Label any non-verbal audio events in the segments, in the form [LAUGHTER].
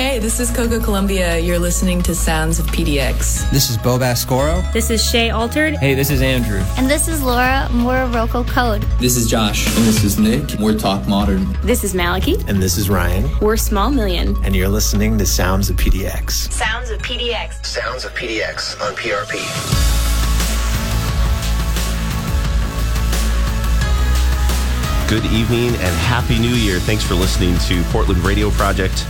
Hey, this is Coco Columbia. You're listening to Sounds of PDX. This is Bo Bascoro. This is Shay Altered. Hey, this is Andrew. And this is Laura Morocco Code. This is Josh. And this is Nick. We're Talk Modern. This is Maliki. And this is Ryan. We're Small Million. And you're listening to Sounds of PDX. Sounds of PDX. Sounds of PDX on PRP. Good evening and Happy New Year. Thanks for listening to Portland Radio Project,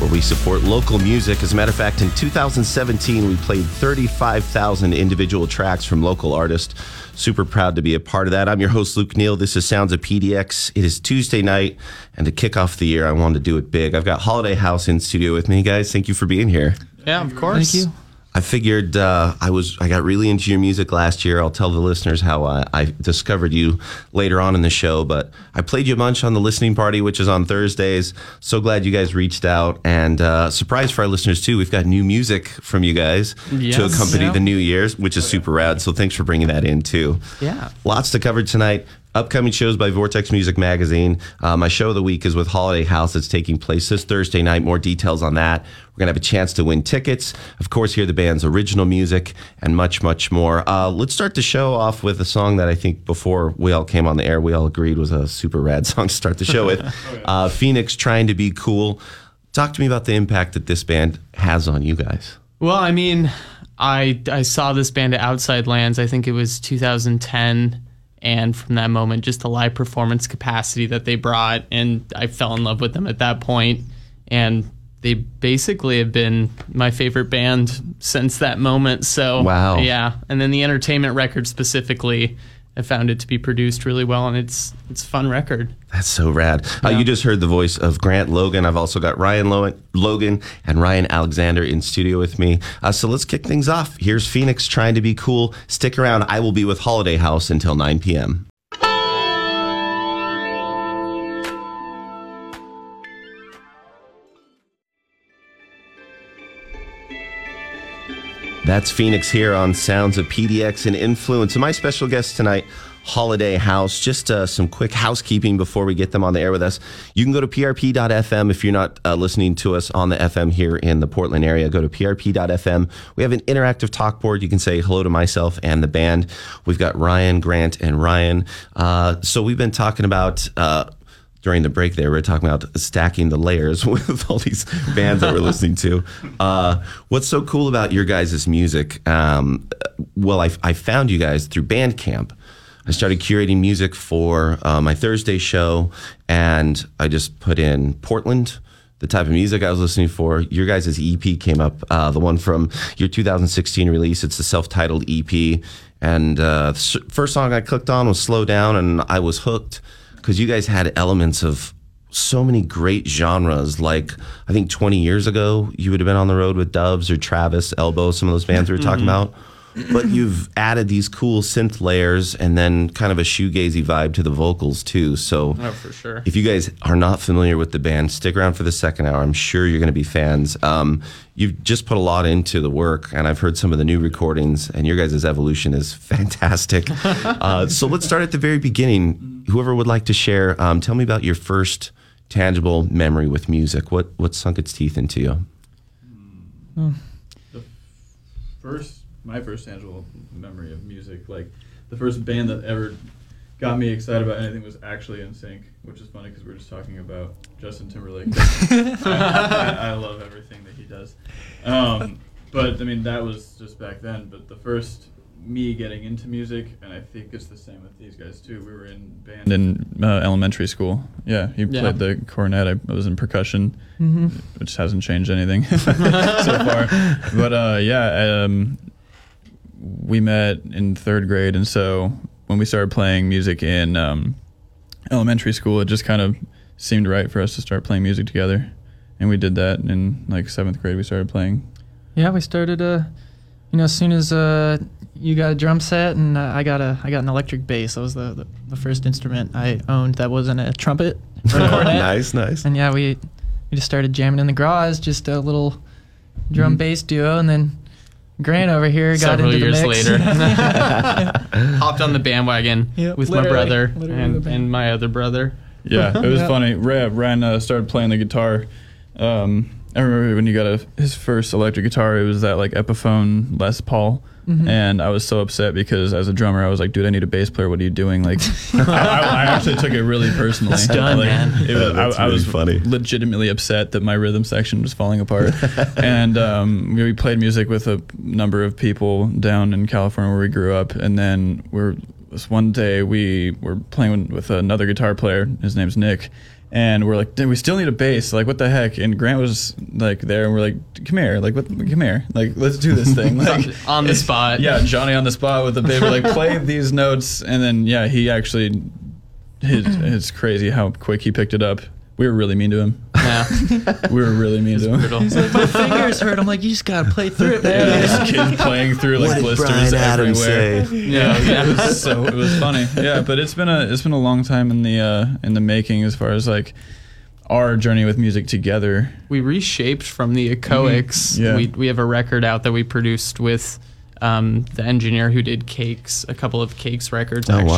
where we support local music. As a matter of fact, in 2017, we played 35,000 individual tracks from local artists. Super proud to be a part of that. I'm your host, Luke Neal. This is Sounds of PDX. It is Tuesday night, and to kick off the year, I wanted to do it big. I've got Holiday House in studio with me, guys. Thank you for being here. Yeah, of course. Thank you. I figured uh, I was I got really into your music last year. I'll tell the listeners how I, I, discovered you later on in the show. But I played you a bunch on the listening party, which is on Thursdays. So glad you guys reached out and uh, surprise for our listeners too. We've got new music from you guys yes, to accompany yeah. the New Year's, which is super rad. So thanks for bringing that in too. Yeah, lots to cover tonight. Upcoming shows by Vortex Music Magazine. Uh, my show of the week is with Holiday House. It's taking place this Thursday night. More details on that. We're going to have a chance to win tickets. Of course, hear the band's original music and much, much more. Uh, let's start the show off with a song that I think before we all came on the air, we all agreed was a super rad [LAUGHS] song to start the show with. [LAUGHS] uh, Phoenix Trying to Be Cool. Talk to me about the impact that this band has on you guys. Well, I mean, I, I saw this band at Outside Lands. I think it was 2010 and from that moment just the live performance capacity that they brought and i fell in love with them at that point. And they basically have been my favorite band since that moment so wow. yeah. And then the entertainment record specifically I found it to be produced really well, and it's it's a fun record. That's so rad. Yeah. Uh, you just heard the voice of Grant Logan. I've also got Ryan Logan and Ryan Alexander in studio with me. Uh, so let's kick things off. Here's Phoenix trying to be cool. Stick around. I will be with Holiday House until 9 p.m. That's Phoenix here on Sounds of PDX and Influence. And my special guest tonight, Holiday House. Just uh, some quick housekeeping before we get them on the air with us. You can go to prp.fm if you're not uh, listening to us on the FM here in the Portland area. Go to prp.fm. We have an interactive talk board. You can say hello to myself and the band. We've got Ryan, Grant, and Ryan. Uh, so we've been talking about uh, during the break there, we were talking about stacking the layers [LAUGHS] with all these bands that we're listening to. Uh, what's so cool about your guys' music? Um, well, I, I, found you guys through Bandcamp. I started curating music for uh, my Thursday show, and I just put in Portland, the type of music I was listening for. Your guys' EP came up, uh, the one from your 2016 release. It's the self-titled EP, and uh, the first song I clicked on was "Slow Down," and I was hooked because you guys had elements of so many great genres. Like I think 20 years ago, you would have been on the road with Doves or Travis, Elbow, some of those bands we were talking about. But you've added these cool synth layers and then kind of a shoegazy vibe to the vocals too. So, oh, for sure. If you guys are not familiar with the band, stick around for the second hour. I'm sure you're going to be fans. Um, you've just put a lot into the work, and I've heard some of the new recordings, and your guys' evolution is [LAUGHS] fantastic. [LAUGHS] uh, so let's start at the very beginning. Whoever would like to share, um, tell me about your first tangible memory with music. What what sunk its teeth into you? The first, my first tangible memory of music, like the first band that ever got me excited about anything was actually NSYNC, which is funny because we are just talking about Justin Timberlake. [LAUGHS] I, I, I, love everything that he does. Um, but I mean, that was just back then. But the first me getting into music, and I think it's the same with these guys too. We were in band in uh, elementary school. Yeah, he yeah. played the cornet. I was in percussion, mm-hmm. which hasn't changed anything [LAUGHS] so [LAUGHS] far. But uh, yeah, um, we met in third grade, and so when we started playing music in um, elementary school, it just kind of seemed right for us to start playing music together, and we did that in like seventh grade. We started playing. Yeah, we started. Uh, you know, as soon as uh, you got a drum set and uh, I got a I got an electric bass. That was the, the, the first instrument I owned that wasn't a trumpet or a [LAUGHS] cornet. nice, nice. And yeah, we we just started jamming in the garage, just a little drum mm-hmm. bass duo, and then Grant over here got Several into the years mix. later, [LAUGHS] hopped on the bandwagon [LAUGHS] Yep, with my brother and, and my other brother. Yeah, it was Yeah. funny. Ray, Ran uh, started playing the guitar um, I remember when he got a, his first electric guitar, it was that like Epiphone Les Paul. Mhm. And I was so upset because as a drummer, I was like, dude, I need a bass player. What are you doing? Like, [LAUGHS] [LAUGHS] I, I, I actually took it really personally. It's done, like, man. It was, Yeah, that's I, I was funny. legitimately upset that my rhythm section was falling apart. [LAUGHS] and um, we played music with a number of people down in California where we grew up. And then we're this one day we were playing with another guitar player. His name's Nick. And we're like, we still need a bass. Like, what the heck? And Grant was like there, and we're like, come here, like, what? Come here, like, let's do this thing. [LAUGHS] Like, on the spot. yeah, Johnny on the spot with the baby, like, [LAUGHS] play these notes, and then yeah, he actually, his, it's crazy how quick he picked it up. We were really mean to him. Yeah. [LAUGHS] We were really mean to him. Brutal. He's like, my fingers hurt. I'm like, you just gotta play through it, man. Yeah, man. this kid playing through like What blisters Bryan Adams everywhere. say? Yeah, yeah, it was [LAUGHS] so it was funny. Yeah, but it's been a it's been a long time in the uh, in the making as far as like our journey with music together. we reshaped from the echoics. Mhm. Yeah. We we have a record out that we produced with um, the engineer who did Cake's, a couple of Cake's records Oh, wow.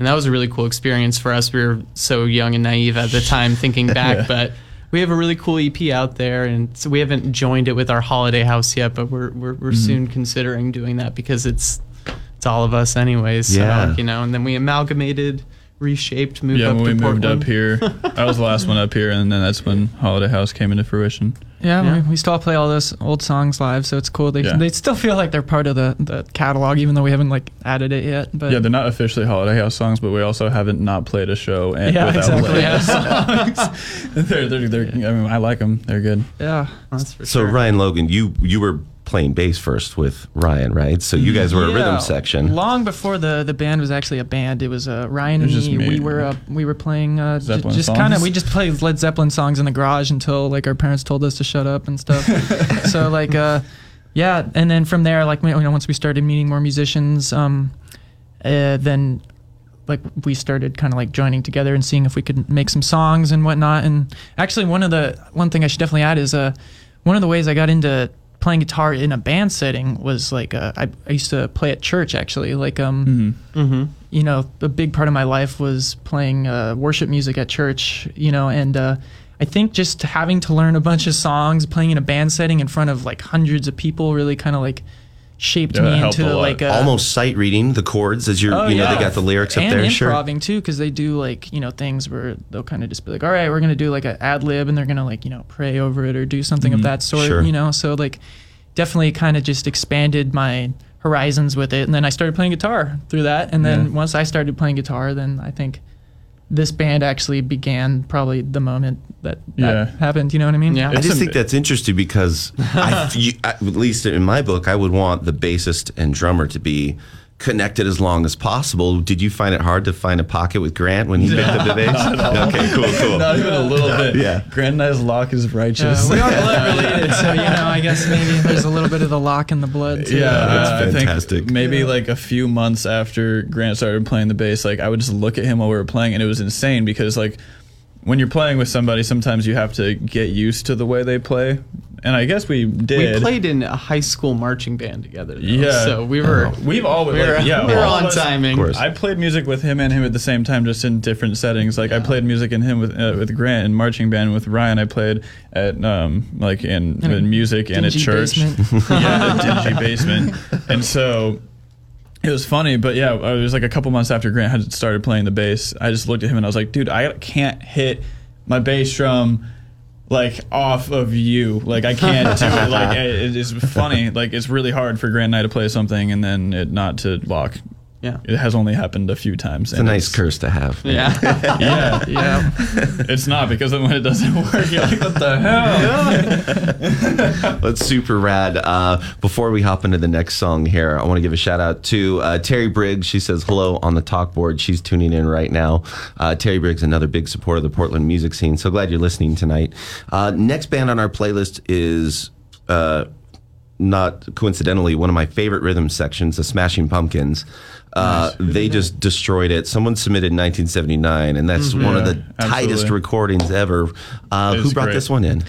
And that was a really cool experience for us. We were so young and naive at the time thinking [LAUGHS] back, Yeah. but we have a really cool EP out there and so we haven't joined it with our holiday house yet, but we're we're, we're Mm-hmm. soon considering doing that because it's it's all of us anyways. So, Yeah. you know, and then we amalgamated, reshaped, moved yeah, up when to we moved up here, [LAUGHS] I was the last one up here, and then that's when Holiday House came into fruition. Yeah, Yeah. We, we still play all those old songs live, so it's cool. They Yeah. they still feel like they're part of the, the catalog, even though we haven't like added it yet. But yeah, they're not officially Holiday House songs, but we also haven't not played a show and Yeah, without exactly. playing [LAUGHS] songs. [LAUGHS] they're, they're, they're, I mean, I like them. They're good. yeah. That's for So sure. Ryan Logan, you you were playing bass first with Ryan, right? So you guys were a rhythm section. Long before the, the band was actually a band, it was uh, Ryan It and was just me. me. We were uh, we were playing uh, j- just kind of we just played Led Zeppelin songs in the garage until like our parents told us to shut up and stuff. [LAUGHS] so like uh, yeah, and then from there like you know once we started meeting more musicians, um, uh, then like we started kind of like joining together and seeing if we could make some songs and whatnot. And actually, one of the one thing I should definitely add is uh, one of the ways I got into playing guitar in a band setting was like uh, I, I used to play at church actually. Like um, Mm-hmm. you know, a big part of my life was playing uh, worship music at church. You know, and uh, I think just having to learn a bunch of songs, playing in a band setting in front of like hundreds of people, really kind of like shaped Yeah, me helped a into like a, Almost sight reading the chords as you're, Oh, you know, yeah. they got the lyrics up and there. Sure. improving too, because they do like you know things where they'll kind of just be like, all right, we're gonna do like an ad lib, and they're gonna like you know pray over it or do something of that sort, Mm-hmm. Sure. you know. So like, definitely kind of just expanded my horizons with it, and then I started playing guitar through that, and then Yeah. once I started playing guitar, then I think this band actually began probably the moment that that Yeah. happened. You know what I mean? Yeah. I just a- think that's interesting because, I, [LAUGHS] you, at least in my book, I would want the bassist and drummer to be connected as long as possible. Did you find it hard to find a pocket with Grant when he picked up the [LAUGHS] bass? Okay, cool, cool. Not even a little bit. Yeah. Grant and I's lock is Uh, righteous. we are blood [LAUGHS] related, so you know, I guess maybe there's a little bit of the lock in the blood. Too. Yeah, That's uh, I fantastic. think maybe like a few months after Grant started playing the bass, like I would just look at him while we were playing, and it was insane because like when you're playing with somebody, sometimes you have to get used to the way they play, and I guess we did. We played in a high school marching band together. Though, Yeah. So we were We've always we were, like, yeah, [LAUGHS] we were on of us- timing. Of course. I played music with him and him at the same time, just in different settings. Like I played music in him with uh, with Grant in marching band. With Ryan, I played at um like in, In in music and at church. basement. [LAUGHS] yeah, a [LAUGHS] dingy basement. And so it was funny, but yeah, it was like a couple months after Grant had started playing the bass. I just looked at him and I was like, dude, I can't hit my bass drum like off of you. Like I can't do it. Like [LAUGHS] it, it's funny. Like it's really hard for Grant and I to play something and then it not to lock. Yeah. It has only happened a few times. It's a nice curse to have. Yeah. [LAUGHS] Yeah, yeah. it's not because then when it doesn't work, you're like, what the hell? [LAUGHS] That's super rad. Uh, before we hop into the next song here, I want to give a shout out to uh, Terry Briggs. She says hello on the talk board. She's tuning in right now. Uh, Terry Briggs, another big supporter of the Portland music scene. So glad you're listening tonight. Uh, next band on our playlist is. Not coincidentally, one of my favorite rhythm sections, the Smashing Pumpkins. Uh, they just destroyed it. Someone submitted in 1979, and that's one of the Mm-hmm. Tightest recordings ever. Uh, who brought great. this one in?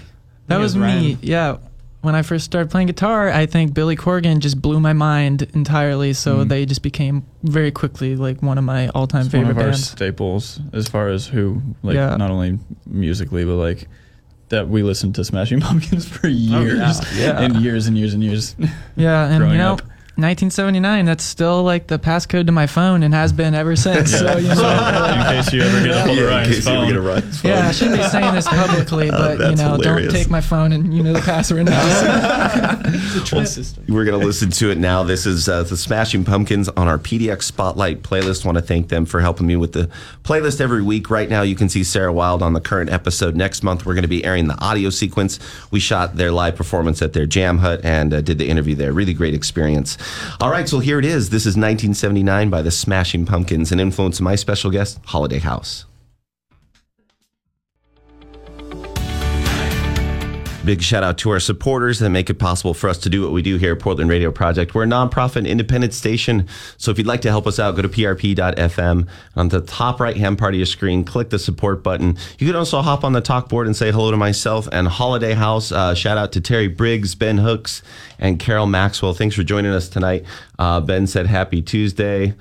That was was me. Yeah. When I first started playing guitar, I think Billy Corgan just blew my mind entirely. So they just became very quickly like one of my all-time Mm-hmm. It's one favorite of our bands. staples as far as who like Yeah. not only musically but like that we listened to Smashing [LAUGHS] Pumpkins for oh, years Yeah. and years and years and years. Yeah, and growing you know, up. 1979. That's still like the passcode to my phone and has been ever [LAUGHS] since. So you know, in case you ever get a hold of Yeah, in Ryan's case you were phone. gonna run phone. yeah, I shouldn't be saying this publicly, [LAUGHS] but you know, hilarious. don't take my phone and you know the password now. [LAUGHS] We're going to listen to it now. This is uh, the Smashing Pumpkins on our PDX Spotlight playlist. Want to thank them for helping me with the playlist every week. Right now, you can see Sarah Wild on the current episode. Next month, we're going to be airing the audio sequence. We shot their live performance at their Jam Hut and uh, did the interview there. Really great experience. All right, so here it is. This is 1979 by the Smashing Pumpkins, an influence of my special guest, Holiday House. Big shout out to our supporters that make it possible for us to do what we do here at Portland Radio Project. We're a nonprofit independent station. So if you'd like to help us out, go to prp.fm. On the top right hand part of your screen, click the support button. You can also hop on the talk board and say hello to myself and Holiday House. Uh, shout out to Terry Briggs, Ben Hooks, and Carol Maxwell. Thanks for joining us tonight. Uh, ben said happy Tuesday.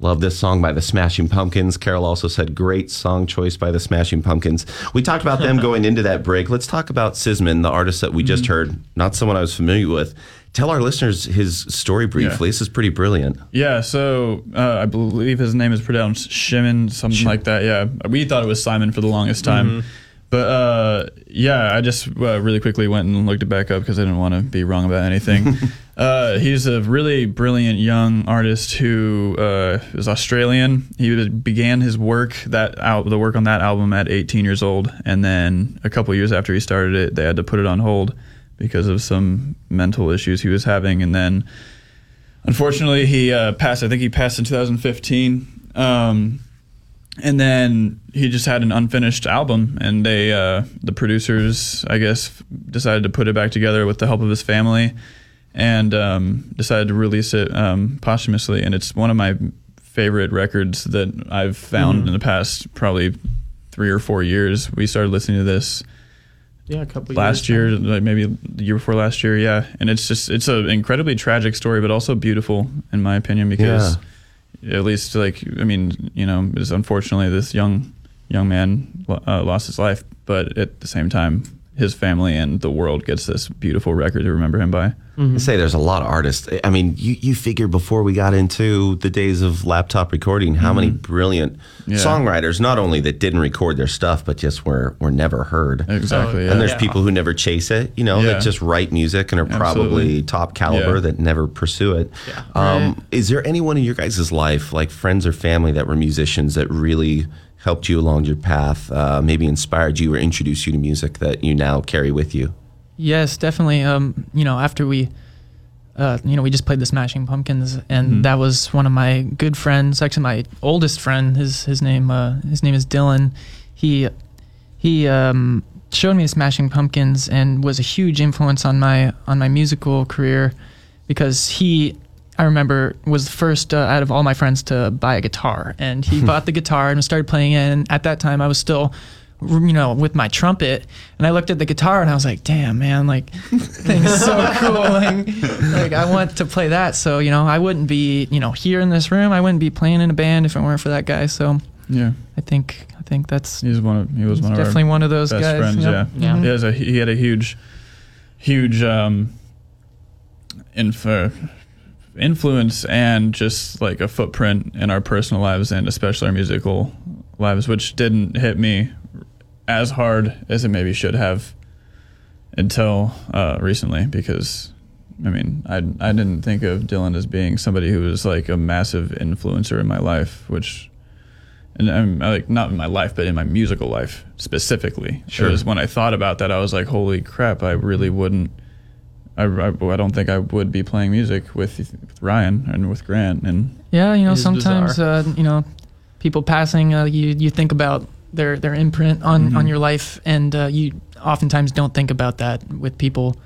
Love this song by the Smashing Pumpkins. Carol also said great song choice by the Smashing Pumpkins. We talked about them [LAUGHS] going into that break. Let's talk about Sisman, the artist that we just heard, not someone I was familiar with. Tell our listeners his story briefly. This is pretty brilliant. Yeah, so uh, I believe his name is pronounced Shimon, something like that. Yeah, we thought it was Simon for the longest time. But uh, yeah, I just uh, really quickly went and looked it back up because I didn't want to be wrong about anything. [LAUGHS] uh, he's a really brilliant young artist who uh, is Australian. He was- began his work that al- the work on that album at 18 years old, and then a couple years after he started it, they had to put it on hold because of some mental issues he was having, and then unfortunately he uh, passed i think he passed in 2015 um, and then he just had an unfinished album and they uh, the producers i guess decided to put it back together with the help of his family and um, decided to release it um, posthumously. And it's one of my favorite records that i've found in the past probably three or four years. We started listening to this Yeah, a couple last years year, like maybe the year before last year, yeah. And it's just it's an incredibly tragic story, but also beautiful in my opinion because at least like I mean you know it's unfortunately this young young man uh, lost his life, but at the same time his family and the world gets this beautiful record to remember him by. I say there's a lot of artists. I mean, you, you figure before we got into the days of laptop recording, how many brilliant Yeah. songwriters, not only that didn't record their stuff, but just were, were never heard. Exactly. yeah. And there's Yeah. people who never chase it, you know, Yeah. that just write music and are probably Absolutely. top caliber Yeah. that never pursue it. Yeah. Um, Is there anyone in your guys' life, like friends or family, that were musicians that really helped you along your path, uh, maybe inspired you or introduced you to music that you now carry with you? Yes, definitely. Um, you know, after we, uh, you know, we just played the Smashing Pumpkins, and that was one of my good friends. Actually, my oldest friend. His his name uh, his name is Dylan. He he um, showed me the Smashing Pumpkins and was a huge influence on my on my musical career because he. I remember was the first uh, out of all my friends to buy a guitar, and he [LAUGHS] bought the guitar and started playing it. And at that time, I was still you know, with my trumpet, and I looked at the guitar and I was like, "Damn, man! Like, thing is so [LAUGHS] cool. Like, like, I want to play that." So, you know, I wouldn't be, you know, here in this room. I wouldn't be playing in a band if it weren't for that guy. So, yeah. I think, I think that's He's one of he was one of definitely our one of those best guys. friends. Yep. Yeah, Mhm. He, has a, he had a huge, huge um, inf- influence and just like a footprint in our personal lives and especially our musical lives, which didn't hit me as hard as it maybe should have until uh, recently because. I mean, I, I didn't think of Dylan as being somebody who was like a massive influencer in my life, which and I'm like not in my life, but in my musical life specifically. Sure. Was when I thought about that, I was like, holy crap! I really wouldn't. I, I, I don't think I would be playing music with, with Ryan and with Grant and Yeah, you know, sometimes uh, you know, people passing, uh, you you think about their their imprint on on your life, and uh, you oftentimes don't think about that with people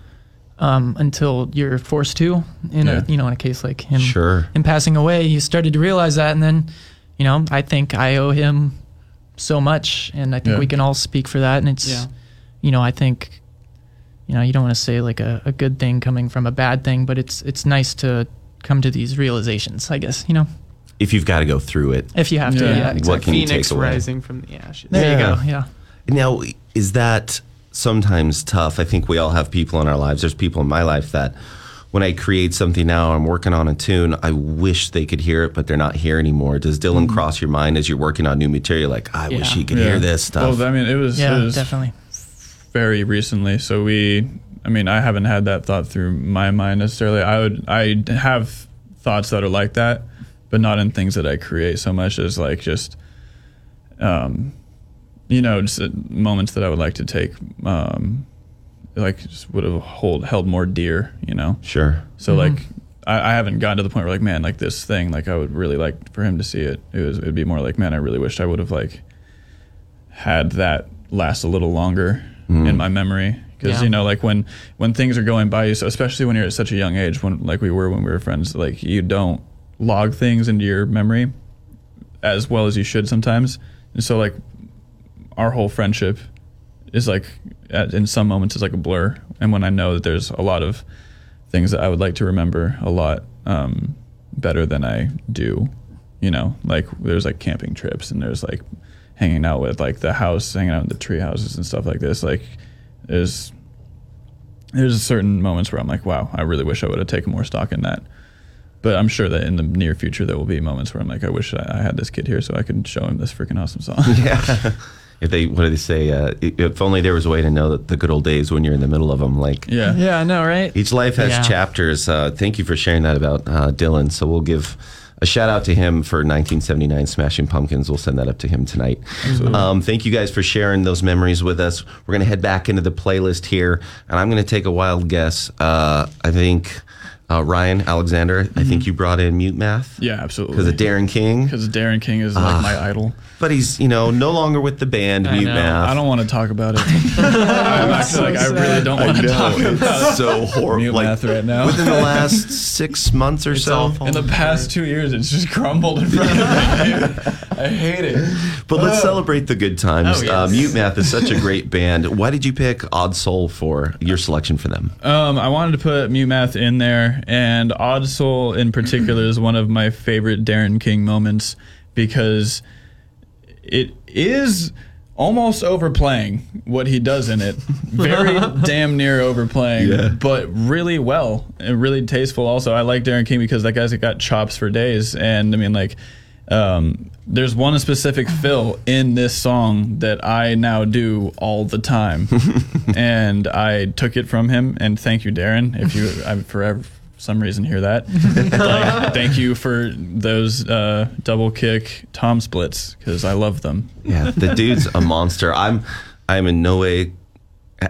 um, until you're forced to. In Yeah. a you know, in a case like him, Sure. him passing away, you started to realize that, and then, you know, I think I owe him so much, and I think Yeah. we can all speak for that. And it's, Yeah. you know, I think, you know, you don't want to say like a, a good thing coming from a bad thing, but it's it's nice to come to these realizations, I guess. You know, If you've got to go through it. if you have to, Yeah. yeah, What exactly. can you Phoenix take away? rising from the ashes. there Yeah. you go. Yeah. Now, is that sometimes tough. I think we all have people in our lives. There's people in my life that when I create something now, I'm working on a tune. I wish they could hear it, but they're not here anymore. Does Dylan mm-hmm. cross your mind as you're working on new material? Like, I wish he could hear this stuff. Well, I mean, it was, Yeah, it was definitely. Very recently. So we, I mean, I haven't had that thought through my mind necessarily. I would, I have thoughts that are like that, but not in things that I create so much as like just, um, you know, just uh, moments that I would like to take, um, like just would have hold held more dear, you know. sure. So like, I, I haven't gotten to the point where like, man, like this thing, like I would really like for him to see it. It was, it'd be more like, man, I really wished I would have like had that last a little longer in my memory. Because Yeah. you know, like when when things are going by you, so especially when you're at such a young age, when like we were when we were friends, like you don't log things into your memory as well as you should sometimes. And so like our whole friendship is like at, in some moments is like a blur. And when I know that there's a lot of things that I would like to remember a lot um, better than I do, you know, like there's like camping trips and there's like hanging out with like the house, hanging out in the tree houses and stuff like this. Like there's there's certain moments where I'm like, wow, I really wish I would have taken more stock in that. But I'm sure that in the near future there will be moments where I'm like, I wish I, I had this kid here so I could show him this freaking awesome song. [LAUGHS] Yeah. [LAUGHS] if they, what do they say? Uh, if only there was a way to know that the good old days when you're in the middle of them. Like, yeah. Yeah, I know, right? Each life has Yeah. chapters. Uh, thank you for sharing that about uh, Dylan. So we'll give a shout out to him for 1979 Smashing Pumpkins. We'll send that up to him tonight. Um, thank you guys for sharing those memories with us. We're going to head back into the playlist here, and I'm going to take a wild guess. Uh, I think uh, Ryan Alexander. I think you brought in Mute Math Yeah, absolutely. because of Darren King, Because Darren King is like my idol. but he's you know no longer with the band I Mute know. Math. I don't want to talk about it. [LAUGHS] I'm actually like, I really don't want to talk about It's so [LAUGHS] horrible. mute Like, math right now. within the [LAUGHS] last six months or so. awful. In the past two years, it's just crumbled in front of me. I hate it. But let's celebrate the good times. Oh, yes. uh, Mute Math is such a great band. Why did you pick Odd Soul for your selection for them? Um, I wanted to put Mute Math in there, and Odd Soul in particular is one of my favorite Darren King moments because it is almost overplaying what he does in it. Very [LAUGHS] damn near overplaying, Yeah. but really well and really tasteful. Also, I like Darren King because that guy's got chops for days, and I mean like. Um, there's one specific fill in this song that I now do all the time, [LAUGHS] and I took it from him. And thank you, Darren. If you I'm forever some reason hear that, [LAUGHS] like, thank you for those uh, double kick tom splits because I love them. Yeah, the dude's a monster. I'm, I'm in no way.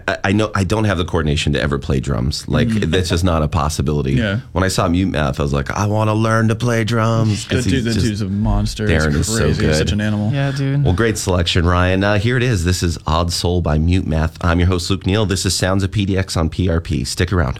I, I know I don't have the coordination to ever play drums. Like that's just not a possibility. Mm. Yeah. When I saw Mute Math, I was like, I want to learn to play drums. 'cause That dude, he's that just- dude's a monster. Darren He's is so crazy. He's good. such an animal. Yeah, dude. Well, great selection, Ryan. Uh, here it is. This is Odd Soul by Mute Math. I'm your host, Luke Neal. This is Sounds of PDX on PRP. Stick around.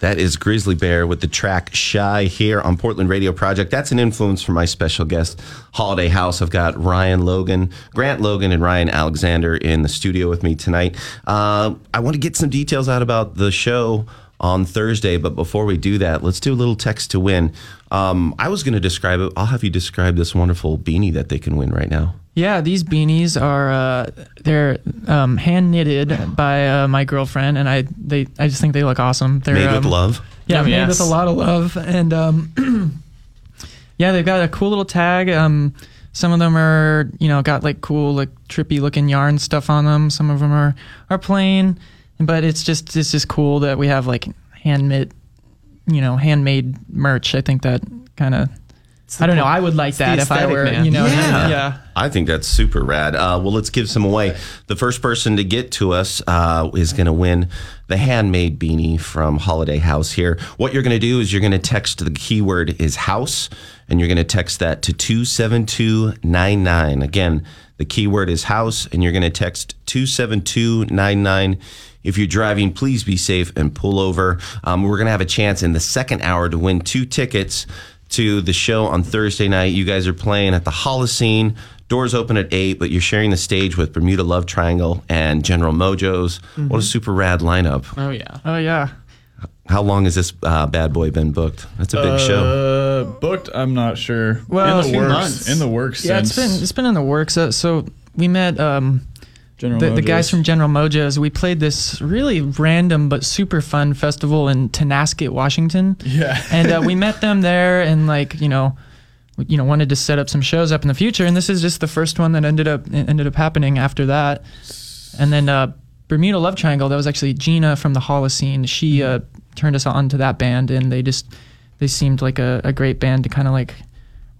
That is Grizzly Bear with the track Shy here on Portland Radio Project. That's an influence from my special guest, Holiday House. I've got Ryan Logan, Grant Logan, and Ryan Alexander in the studio with me tonight. Uh, I want to get some details out about the show on Thursday, but before we do that, let's do a little text to win. Um, I was going to describe it. I'll have you describe this wonderful beanie that they can win right now. Yeah, these beanies are uh, they're um, hand knitted by uh, my girlfriend, and I they I just think they look awesome. They're Made um, with love. Yeah, Oh, made yes. with a lot of love, and um, [CLEARS THROAT] yeah, they've got a cool little tag. Um, some of them are you know got like cool like trippy looking yarn stuff on them. Some of them are are plain, but it's just it's just cool that we have like handmade, you know, handmade merch. I think that kind of. I don't know. I would like that if I were, man. you know, Yeah. yeah. I think that's super rad. Uh, well, let's give some away. The first person to get to us uh, is going to win the handmade beanie from Holiday House here. What you're going to do is you're going to text the keyword is house, and you're going to text that to 27299. Again, the keyword is house, and you're going to text 27299. If you're driving, please be safe and pull over. Um, we're going to have a chance in the second hour to win two tickets to the show on Thursday night. You guys are playing at the Holocene. Doors open at eight, but you're sharing the stage with Bermuda Love Triangle and General Mojo's. What a super rad lineup! Oh yeah. Oh yeah. How long has this uh, bad boy been booked? That's a big show. Uh, booked. I'm not sure. Well, in the works. months. In the works. Yeah, it's since been it's been in the works. Uh, so we met um, General the, the guys from General Mojo's. We played this really random but super fun festival in Tonasket, Washington. Yeah. and uh, we [LAUGHS] met them there and like you know you know wanted to set up some shows up in the future. And this is just the first one that ended up ended up happening after that. And then uh, bermuda love triangle that was actually gina from the holocene she uh, turned us on to that band and they just they seemed like a, a great band to kind of like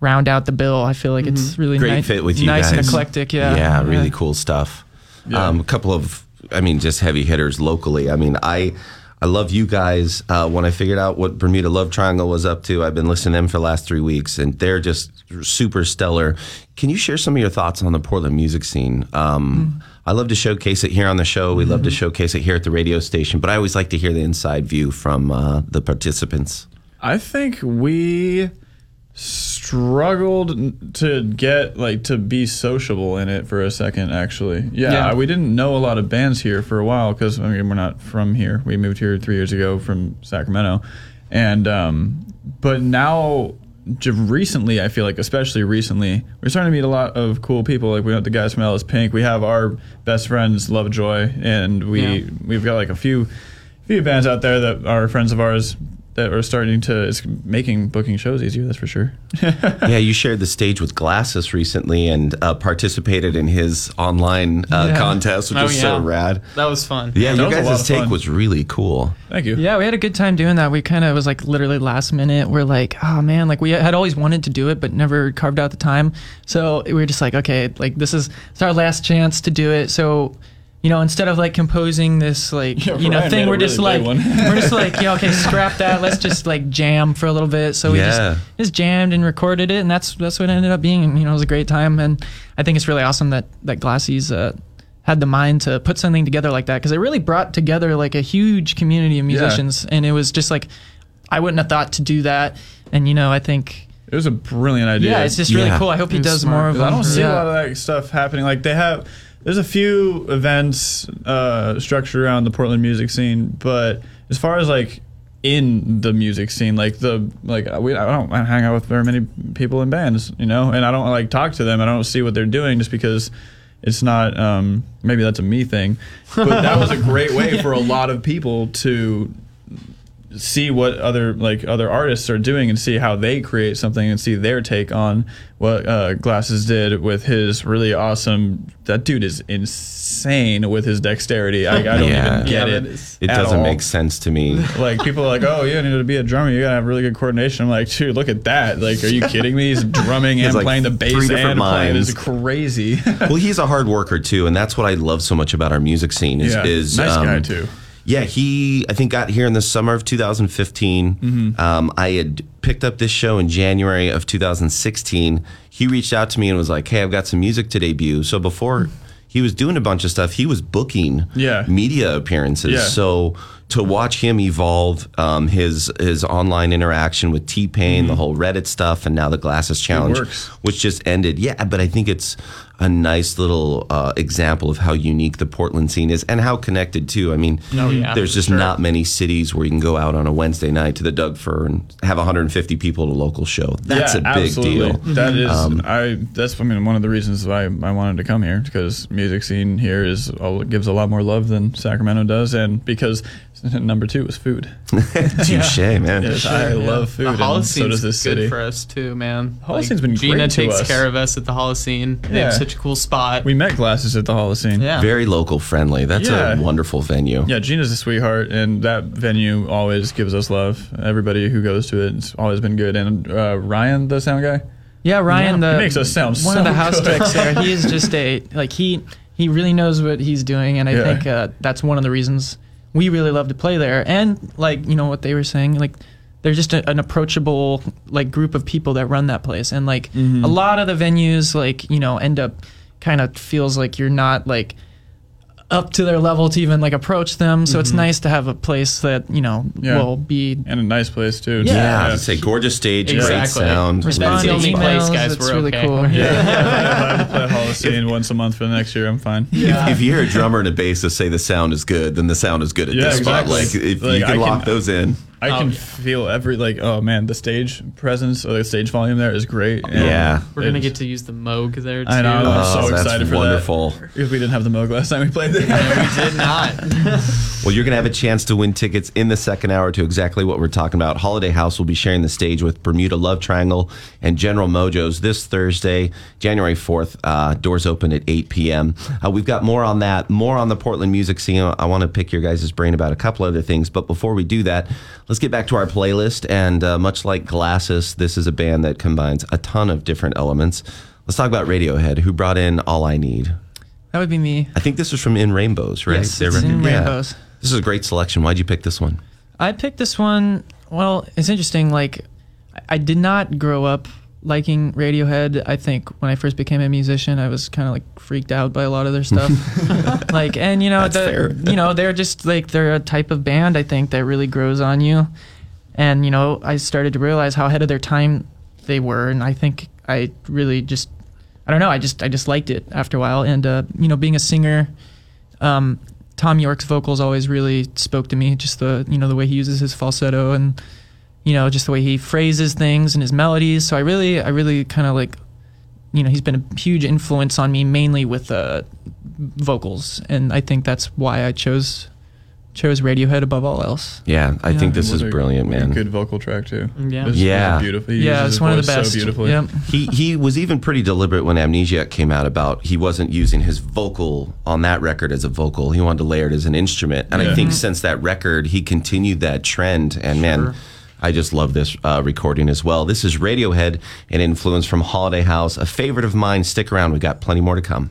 round out the bill. I feel like it's really Great ni- fit with you nice and eclectic. Yeah. Yeah, really cool stuff. Yeah. Um, a couple of, I mean, just heavy hitters locally. I mean, I. I love you guys. Uh, when I figured out what Bermuda Love Triangle was up to, I've been listening to them for the last three weeks, and they're just super stellar. Can you share some of your thoughts on the Portland music scene? Um, I love to showcase it here on the show. We love to showcase it here at the radio station, but I always like to hear the inside view from uh, the participants. I think we struggled to get like to be sociable in it for a second actually. Yeah, Yeah. we didn't know a lot of bands here for a while because i mean we're not from here. We moved here three years ago from sacramento. And um but now recently i feel like especially recently we're starting to meet a lot of cool people. Like we have the guys from Alice pink. We have our best friends lovejoy and we Yeah. we've got like a few few bands out there that are friends of ours that are starting to it's making booking shows easier. That's for sure. [LAUGHS] yeah, you shared the stage with Glasses recently and uh, participated in his online uh, Yeah. contest, which Oh, was so rad. That was fun. Yeah, That you was a lot guys' of take fun. was really cool. Thank you. Yeah, we had a good time doing that. We kind of was like literally last minute. We're like, oh man, like we had always wanted to do it, but never carved out the time. So we were just like, okay, like this is it's our last chance to do it. So, you know, instead of like composing this like [LAUGHS] Yeah, you know Ryan thing, made a we're just really like we're just like, [LAUGHS] yeah, okay, scrap that. Let's just like jam for a little bit. So we Yeah. just just jammed and recorded it, and that's that's what it ended up being. You know, it was a great time, and I think it's really awesome that that Glasses Uh, had the mind to put something together like that because it really brought together like a huge community of musicians and it was just like I wouldn't have thought to do that and you know I think It was a brilliant idea. yeah it's just really Yeah. cool I hope he does smart. more of them I don't see yeah. a lot of that stuff happening. Like they have, there's a few events uh, structured around the Portland music scene, but as far as like in the music scene, like the like we I don't hang out with very many people in bands, you know, and I don't like talk to them. I don't see what they're doing just because. It's not. Um, maybe that's a me thing, but that was a great way [LAUGHS] for a lot of people to see what other like other artists are doing and see how they create something and see their take on what uh, Glasses did with his really awesome. That dude is insane with his dexterity. I, I don't Yeah. even get Yeah, it. It doesn't all. make sense to me. [LAUGHS] Like people are like, oh, you need to be a drummer. You gotta have really good coordination. I'm like, dude, look at that. Like, are you kidding me? He's drumming He and like, playing the bass different and playing. minds. It's crazy. [LAUGHS] well, he's a hard worker too, and that's what I love so much about our music scene. Is, yeah, is nice um, guy too. Yeah, he I think got here in the summer of 2015. Mm-hmm. Um, I had picked up this show in January of 2016. He reached out to me and was like, "Hey, I've got some music to debut." So before he was doing a bunch of stuff, he was booking Yeah. media appearances. Yeah. So to watch him evolve, um, his his online interaction with T Pain, the whole Reddit stuff, and now the Glasses Challenge, Mm-hmm. which just ended. Yeah, but I think it's a nice little uh, example of how unique the Portland scene is and how connected too. I mean, Oh, yeah, there's just sure. not many cities where you can go out on a Wednesday night to the Doug Fir and have 150 people at a local show. That's yeah, a big absolutely. deal. Um, That is, I. That's I mean one of the reasons why I wanted to come here because music scene here is a- gives a lot more love than Sacramento does, and because [LAUGHS] number two is food. [LAUGHS] Touche, man. Yes, I love food, The and so Holocene's does this good city. for us too, man. Holocene's been Gina great to takes us. care of us at the Holocene. They have such a cool spot. We met Glasses at the Holocene. yeah. Very local friendly. That's Yeah. a wonderful venue. Yeah, Gina's a sweetheart, and that venue always gives us love. Everybody who goes to it, it's always been good. And uh, Ryan, the sound guy, yeah Ryan Yeah. the He makes us sound one so of the house good. techs there [LAUGHS] he is just a like he he really knows what he's doing and I Yeah. think uh, that's one of the reasons we really love to play there. And like you know what they were saying? Like they're just a, an approachable like group of people that run that place. And like Mm-hmm. a lot of the venues like you know end up kind of feels like you're not like up to their level to even like approach them. So it's mm-hmm. nice to have a place that you know Yeah. will be And a nice place too. Yeah, I'd say gorgeous stage, great sound. respond to the place, emails. guys, it's we're really okay. cool. Yeah, if [LAUGHS] I have to play Holocene once a month for the next year, I'm fine. If, if you hear a drummer and a bassist say the sound is good, then the sound is good at Yeah, this spot. Like if Like, you can can- lock those in. I Oh, can yeah. feel every like, oh man, the stage presence or the stage volume there is great. and Yeah. We're gonna get to use the Moog there too. I know. I'm Oh, so that's excited for wonderful. that. If we didn't have the Moog last time we played there. [LAUGHS] we did not. [LAUGHS] Well, you're going to have a chance to win tickets in the second hour to exactly what we're talking about. Holiday House will be sharing the stage with Bermuda Love Triangle and General Mojos this Thursday, January 4th. Uh, doors open at 8 p.m. Uh, we've got more on that, more on the Portland music scene. I want to pick your guys' brain about a couple other things. But before we do that, let's get back to our playlist. And uh, much like Glasses, this is a band that combines a ton of different elements. Let's talk about Radiohead, who brought in All I Need. That would be me. I think this was from In Rainbows, right? Yes, it's In? Yeah. Rainbows. This is a great selection. Why'd you pick this one? I picked this one. Well, it's interesting. Like, I- I did not grow up liking Radiohead. I think when I first became a musician, I was kind of like freaked out by a lot of their stuff. [LAUGHS] like, and you know, the, you know, they're just like they're a type of band. I think that really grows on you. And you know, I started to realize how ahead of their time they were, and I think I really just, I don't know, I just I just liked it after a while. And uh, you know, being a singer. Um, Thom Yorke's vocals always really spoke to me. Just the you know the way he uses his falsetto and you know just the way he phrases things and his melodies. So I really I really kind of like you know he's been a huge influence on me mainly with uh, vocals, and I think that's why I chose chose Radiohead above all else. Yeah, I think this is a- brilliant, what a man. Good vocal track too. Yeah. This is Yeah. beautiful. He yeah, it's one of the best. So beautifully. Yep. He he was even pretty deliberate when Amnesiac came out about he wasn't using his vocal on that record as a vocal. He wanted to layer it as an instrument. And I Yeah. think since that record, he continued that trend. And man, I just love this uh, recording as well. This is Radiohead, an influence from Holiday House, a favorite of mine. Stick around, we've got plenty more to come.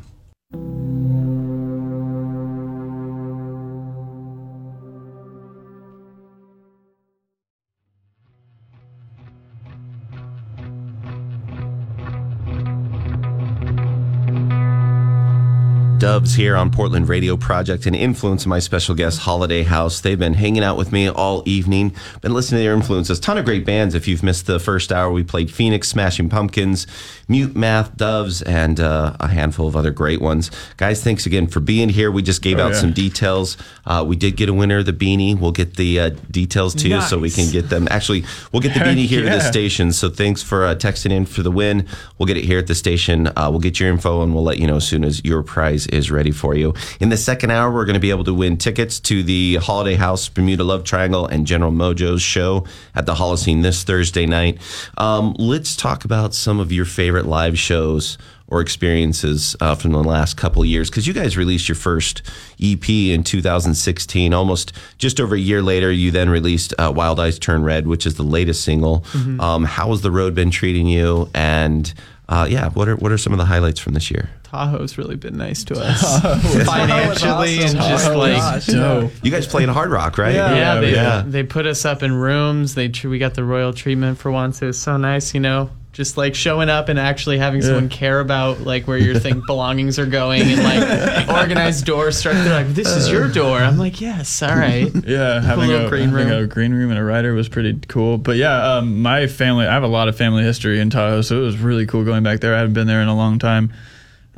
Dubs here on Portland Radio Project, and influence my special guest, Holiday House. They've been hanging out with me all evening, been listening to their influences. Ton of great bands. If you've missed the first hour, we played Phoenix, Smashing Pumpkins, Mute Math, Doves, and uh, a handful of other great ones. Guys, thanks again for being here. We just gave Oh, out yeah. some details. Uh, we did get a winner the beanie. We'll get the uh, details to you so we can get them. Actually, we'll get the Heck beanie here to the station. So thanks for uh, texting in for the win. We'll get it here at the station. Uh, we'll get your info and we'll let you know as soon as your prize is ready for you. In the second hour, we're going to be able to win tickets to the Holiday House, Bermuda Love Triangle, and General Mojo's show at the Holocene this Thursday night. Um, let's talk about some of your favorite live shows or experiences uh, from the last couple of years because you guys released your first EP in 2016 almost just over a year later you then released uh, Wild Eyes Turn Red which is the latest single. Um, how has the road been treating you? And uh, yeah what are what are some of the highlights from this year Tahoe's really been nice to [LAUGHS] us financially and just like Dope. you guys played Hard Rock right yeah, Yeah, they, yeah. they put us up in rooms. They we got the royal treatment for once. It was so nice, you know, just like showing up and actually having someone care about like where your thing [LAUGHS] belongings are going and like [LAUGHS] organized doors struck. They're like, "This is your door." I'm like, "Yes, all right." Yeah, having, little a, green having room. a green room and a writer was pretty cool. But yeah, um, my family, I have a lot of family history in Tahoe, so it was really cool going back there. I haven't been there in a long time.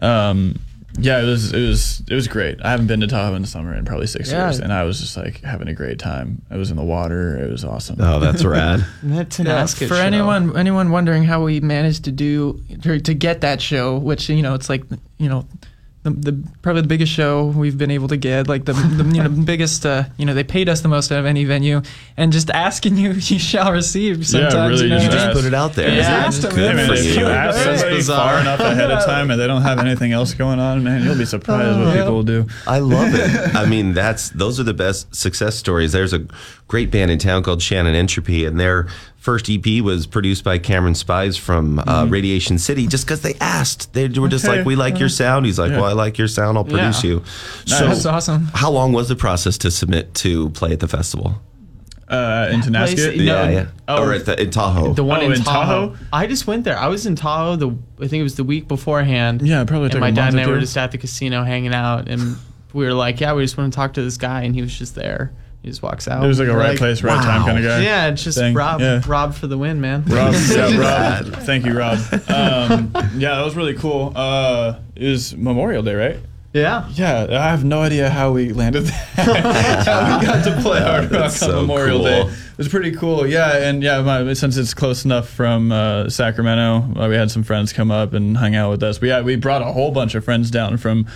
Um, yeah, it was it was it was great. I haven't been to Tahoe in the summer in probably six Yeah. years, and I was just like having a great time. I was in the water. It was awesome. oh that's rad [LAUGHS] That's an Yeah, Ascot for show. anyone anyone wondering how we managed to do to, to get that show, which you know it's like you know the, the probably the biggest show we've been able to get, like the, the you know biggest uh, you know they paid us the most out of any venue, and just asking you [LAUGHS] you shall receive. Sometimes really, you know, you you just just put it out there Yeah, Yeah, just just- to- Hey for if you. you ask somebody far enough ahead of time and they don't have anything else going on, man, you'll be surprised what Oh, yeah. people will do. I love it. I mean, that's those are the best success stories. There's a great band in town called Shannon Entropy, and their first EP was produced by Cameron Spies from uh, Radiation City, just because they asked. They were just Okay. like, "We like your sound." He's like, Yeah. "Well, I like your sound. I'll produce Yeah. you." So, That's awesome. how long was the process to submit to play at the festival? Uh, into Place- Nasket? No. yeah, yeah. Oh. or at the, in Tahoe. The one Oh, in, in Tahoe. Tahoe? I just went there. I was in Tahoe. The I think it was the week beforehand. Yeah, it probably And my a dad month and I were just at the casino hanging out and we were like, yeah, we just want to talk to this guy, and he was just there. He just walks out. It was like a We're right place, right time kind of guy. Yeah, it's just thing. Rob, Yeah. Rob for the win, man. Rob, yeah, [LAUGHS] Rob. Thank you, Rob. Um, yeah, that was really cool. Uh, it was Memorial Day, right? Yeah. Yeah, I have no idea how we landed that. [LAUGHS] how we got to play [LAUGHS] Hard Rock on so Memorial cool. Day. It was pretty cool. Yeah, and yeah, my, since it's close enough from uh, Sacramento, uh, we had some friends come up and hang out with us. We had, we brought a whole bunch of friends down from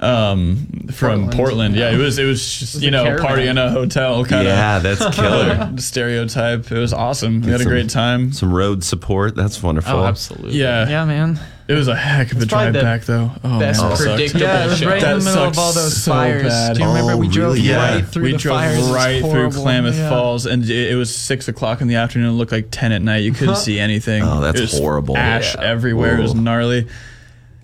um from Portland. Portland. Yeah, it was it was just you know caravan. party in a hotel kind of Yeah, that's killer. [LAUGHS] stereotype. It was awesome. We had a great time. Some road support. That's wonderful. Oh, absolutely. Yeah, Yeah, man. it was a heck of a It's probably drive the back though. Oh best man, that sucked. predictable Yeah, it was show. right in That the middle of all those so fires. bad. Do you remember Oh, we drove really? Yeah. right through we the drove fires? It was right through horrible. Klamath Yeah. Falls, and it, it was six o'clock in the afternoon. It looked like ten at night. You couldn't see anything. Oh, that's horrible. Ash Yeah. everywhere. It was gnarly.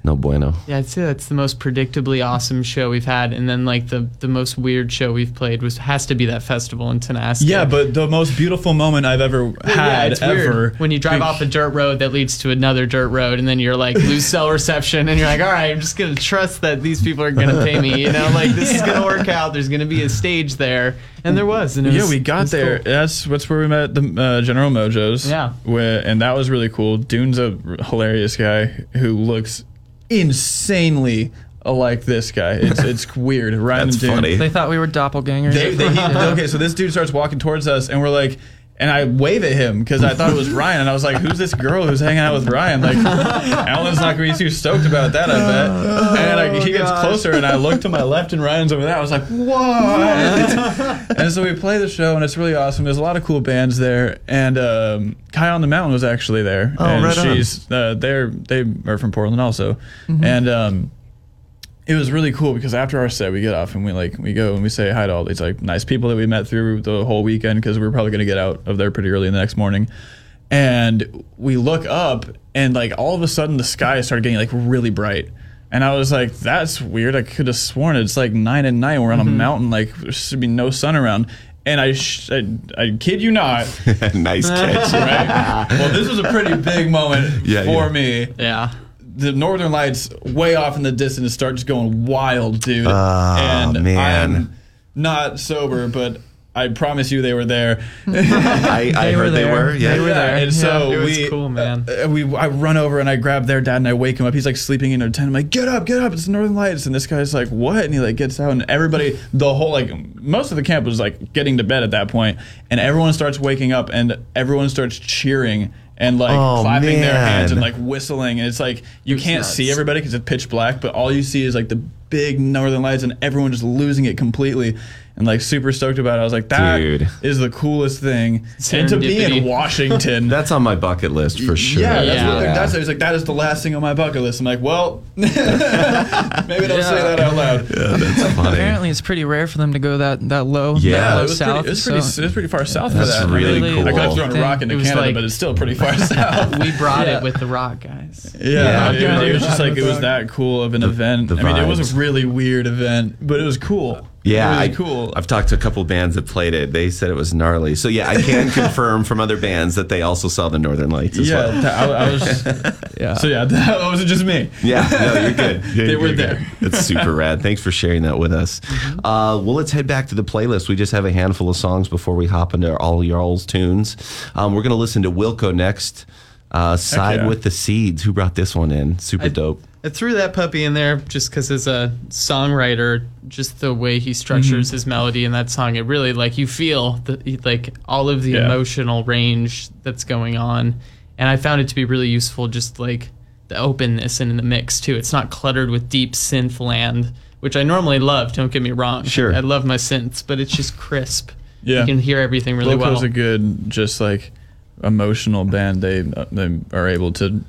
No bueno. Yeah, I'd say that's the most predictably awesome show we've had, and then like the the most weird show we've played was has to be that festival in Tonasket. Yeah, but the most beautiful moment I've ever Well, yeah, had it's ever. weird when you drive off a dirt road that leads to another dirt road, and then you're like lose cell reception, and you're like, all right, I'm just gonna trust that these people are gonna pay me. You know, like this is gonna work out. There's gonna be a stage there, and there was. And it yeah, was- we it got was there. cool. That's that's where we met the uh, General Mojos. Yeah. where, and that was really cool. Dune's a hilarious guy who looks insanely like this guy. It's it's [LAUGHS] weird. Ryan That's and funny. They thought we were doppelgangers. They, they, he, [LAUGHS] okay, so this dude starts walking towards us, and we're like, and I wave at him because I thought it was [LAUGHS] Ryan, and I was like, "Who's this girl who's hanging out with Ryan?" Like, Alan's not going to be too stoked about that, I bet. And like, he gets closer, and I look to my left, and Ryan's over there. I was like, "What?" and so we play the show, and it's really awesome. There's a lot of cool bands there, and um, Kai on the Mountain was actually there, Oh, and right she's uh, they're they are from Portland also, and. um it was really cool because after our set we get off and we like we go and we say hi to all these like nice people that we met through the whole weekend because we were probably going to get out of there pretty early the next morning and we look up and like all of a sudden the sky started getting like really bright and I was like, "That's weird. I could have sworn it's like nine at night. We're on a mm-hmm. mountain. Like there should be no sun around." And I, sh- I, I kid you not, [LAUGHS] nice [LAUGHS] catch. right? well, this was a pretty big moment [LAUGHS] Yeah, for yeah. me Yeah. The northern lights way off in the distance start just going wild, dude. Ah, and man. I'm not sober, but I promise you they were there. [LAUGHS] I, I They were heard they were. Yeah. They were there. And so Yeah, it was we, cool, man. uh, we, I run over and I grab their dad and I wake him up. He's like sleeping in a tent. I'm like, get up, get up! It's the Northern Lights. And this guy's like, what? And he like gets out and everybody, the whole like most of the camp was like getting to bed at that point, and everyone starts waking up and everyone starts cheering. And like Oh, clapping their hands and like whistling, and it's like you was can't nuts. see everybody because it's pitch black, but all you see is like the big northern lights, and everyone just losing it completely, and like super stoked about it. I was like, that is Dude. the coolest thing, and to be in Washington, [LAUGHS] That's on my bucket list for sure. yeah, that's Yeah. what Yeah. that's. It was like that is the last thing on my bucket list. I'm like, well, [LAUGHS] maybe don't say that out loud. Yeah, that's funny. Apparently, it's pretty rare for them to go that that low. Yeah. that low it was, south. pretty, it, was pretty, so- it was pretty far south for That's that. really Really- cool. I could have thrown a rock into Canada, like- but it's still pretty far [LAUGHS] south. We brought Yeah. it with the rock, guys. Yeah, Yeah. it, Yeah. it was just like it was that cool of an event. I mean, it was a really weird event, but it was cool. Yeah, it I, cool. I've talked to a couple bands that played it. They said it was gnarly. So yeah, I can [LAUGHS] confirm from other bands that they also saw the Northern Lights as yeah, well. I, I was. [LAUGHS] yeah. So yeah, [LAUGHS] that wasn't just me. Yeah, no, you're good. You're- They were good. there. That's super rad. Thanks for sharing that with us. Uh, well, let's head back to the playlist. We just have a handful of songs before we hop into all y'all's tunes. Um, we're going to listen to Wilco next. Uh, Side yeah. with the Seeds. Who brought this one in? Super I- dope. I threw that puppy in there just because as a songwriter, just the way he structures Mm-hmm. his melody in that song, it really like you feel the like all of the Yeah. emotional range that's going on, and I found it to be really useful. Just like the openness and in the mix too. It's not cluttered with deep synth land, which I normally love. Don't get me wrong. Sure. I love my synths, but it's just crisp. Yeah. you can hear everything really Wilco's well. a good, just like emotional band. They uh, they are able to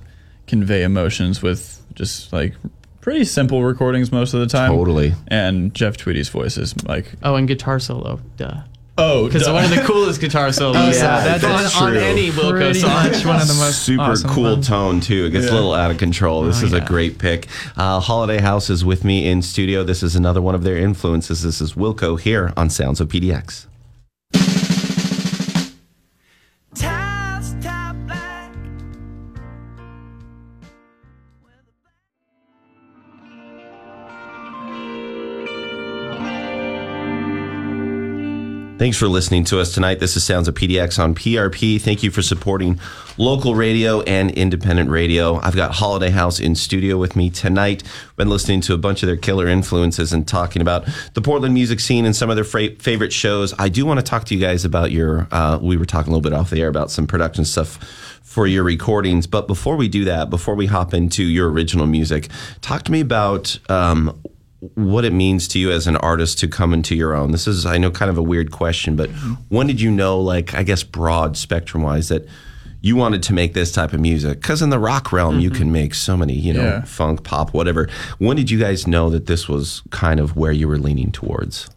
convey emotions with just like pretty simple recordings most of the time. Totally. And Jeff Tweedy's voice is like, oh, and guitar solo, duh. oh, Because duh. one of the [LAUGHS] coolest guitar solos Oh, yeah, that's that's on, on any Wilco Pretty song. much one of the most [LAUGHS] Super awesome cool ones. tone too. It gets a little out of control. This Oh, is a great pick. Uh, Holiday House is with me in studio. This is another one of their influences. This is Wilco here on Sounds of PDX. Thanks for listening to us tonight. This is Sounds of PDX on PRP. Thank you for supporting local radio and independent radio. I've got Holiday House in studio with me tonight. Been listening to a bunch of their killer influences and talking about the Portland music scene and some of their fra- favorite shows. I do want to talk to you guys about your. Uh, we were talking a little bit off the air about some production stuff for your recordings. But before we do that, before we hop into your original music, talk to me about um, what it means to you as an artist to come into your own. This is, I know, kind of a weird question, but when did you know, like, I guess, broad spectrum wise, that you wanted to make this type of music? Because in the rock realm, you can make so many, you know, Yeah. funk, pop, whatever. When did you guys know that this was kind of where you were leaning towards?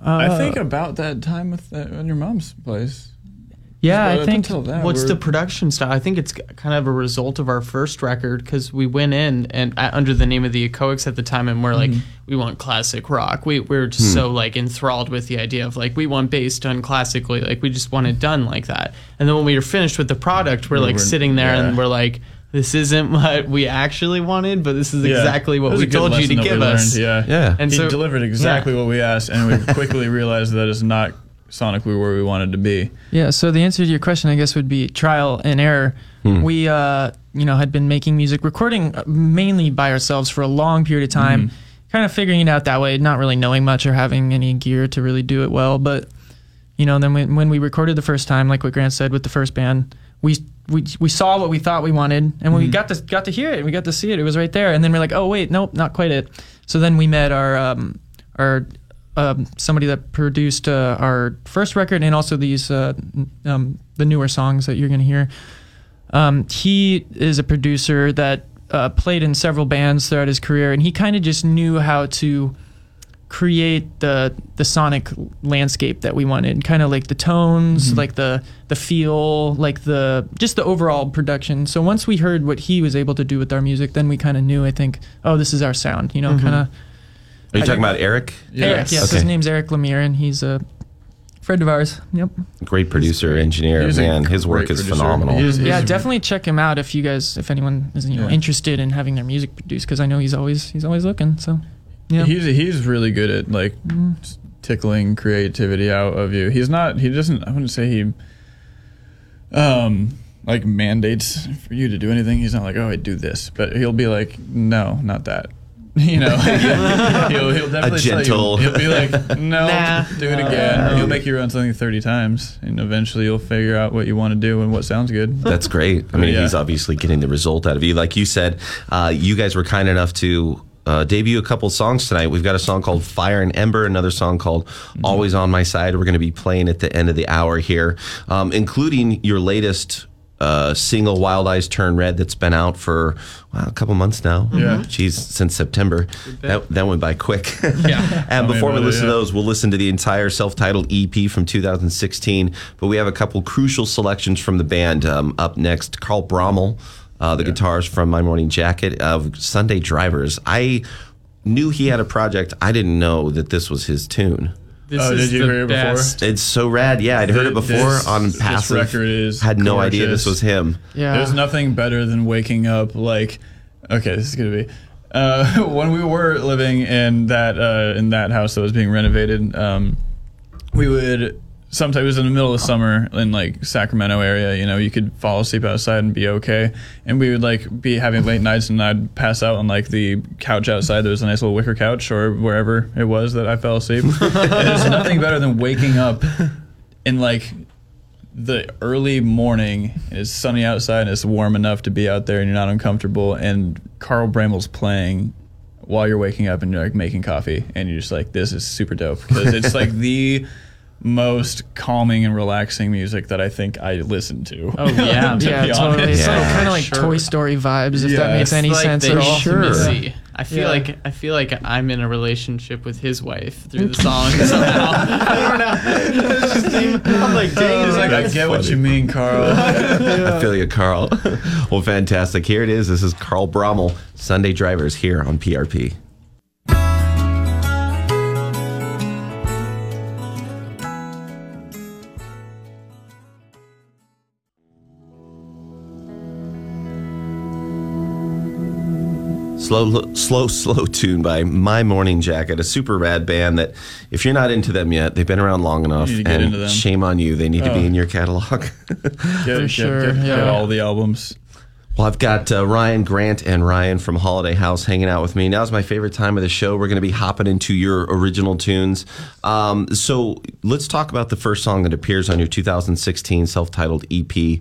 I think about that time with uh, in your mom's place. Yeah, But I think until then, What's the production style? I think it's kind of a result of our first record because we went in and uh, under the name of the Echoics at the time, and we're like, we want classic rock. We we were just so like enthralled with the idea of like we want bass done classically, like we just want it done like that. And then when we were finished with the product, we're like were- sitting there yeah. and we're like, this isn't what we actually wanted, but this is Yeah. exactly what we told you to lesson that we give us. learned, Yeah. Yeah. And he so delivered exactly yeah. what we asked, and we [LAUGHS] quickly realized that it's not sonically where we wanted to be. Yeah, so the answer to your question, I guess, would be trial and error. We, uh, you know, had been making music, recording uh, mainly by ourselves for a long period of time, kind of figuring it out that way, not really knowing much or having any gear to really do it well. But, you know, then when, when we recorded the first time, like what Grant said with the first band, we we, we saw what we thought we wanted, and when we got to got to hear it, we got to see it. It was right there, and then we're like, oh wait, nope, not quite it. So then we met our um, our um, somebody that produced uh, our first record and also these uh, n- um, the newer songs that you're gonna hear. Um, he is a producer that uh, played in several bands throughout his career, and he kind of just knew how to create the the sonic landscape that we wanted, kind of like the tones, like the the feel, like the just the overall production. So once we heard what he was able to do with our music, then we kind of knew, I think, oh, this is our sound. You know, kind of. Are you talking about Eric? Eric, yes, Okay. his name's Eric Lemire, and he's a friend of ours. Yep. Great producer, engineer. He's a Man, his work great is producer. phenomenal. He is- yeah, he's- definitely check him out if you guys, if anyone is you know Yeah. interested in having their music produced, because I know he's always he's always looking. So, yeah, He's he's really good at like s- tickling creativity out of you. He's not. He doesn't. I wouldn't say he. Um, like mandates for you to do anything. He's not like, oh, I do this, but he'll be like, no, not that. [LAUGHS] You know, [LAUGHS] he'll, he'll definitely tell you- he'll be like, no, Nah. do it again. he'll make you run something thirty times, and eventually you'll figure out what you want to do and what sounds good. That's great. I mean, Yeah. he's obviously getting the result out of you. Like you said, uh, you guys were kind enough to uh, debut a couple songs tonight. We've got a song called Fire and Ember, another song called Mm-hmm. Always on My Side. We're going to be playing at the end of the hour here, um, including your latest. Uh, single Wild Eyes Turn Red that's been out for well, a couple months now. Yeah. Geez, since September. That, that went by quick. [LAUGHS] Yeah. and me before we about it, listen to those, we'll listen to the entire self-titled EP from 2016. But we have a couple crucial selections from the band. Um, up next, Carl Broemel, uh, the guitars from My Morning Jacket of Sunday Drivers. I knew he had a project. I didn't know that this was his tune. This Oh, is did you the hear it before? best. It's so rad. Yeah, I'd heard it before this- on this passive. record is had no idea this was him. yeah. There's nothing better than waking up like, okay, this is gonna be. Uh, [LAUGHS] when we were living in that uh, in that house that was being renovated, um, we would sometimes it was in the middle of summer in like Sacramento area. You know, you could fall asleep outside and be okay. And we would like be having late nights, and I'd pass out on like the couch outside. There was a nice little wicker couch or wherever it was that I fell asleep. [LAUGHS] there's nothing better than waking up in like the early morning and it's sunny outside and it's warm enough to be out there and you're not uncomfortable and Carl Broemel's playing while you're waking up and you're like making coffee and you're just like this is super dope because it's like the most calming and relaxing music that I think I listen to. Oh yeah, [LAUGHS] to yeah, be totally. honest. It's like Yeah, kind of like sure. Toy Story vibes, if that makes any like sense at all. intimacy. I feel Yeah. like I feel like I'm in a relationship with his wife through the [LAUGHS] song somehow. I don't know. Just, I'm like, dang, He's like, I get what you mean, Carl. [LAUGHS] I feel you, Carl. well, fantastic. Here it is. This is Carl Broemel, Sunday Drivers, here on PRP. Slow, slow, [LAUGHS] slow tune by My Morning Jacket, a super rad band that, if you're not into them yet, they've been around long enough, need and into them. shame on you. They need to be Oh. in your catalog. [LAUGHS] Get, get, sure, get, get yeah. all the albums. Well, I've got uh, Ryan Grant and Ryan from Holiday House hanging out with me. Now's my favorite time of the show. We're going to be hopping into your original tunes. Um, so let's talk about the first song that appears on your 2016 self titled EP,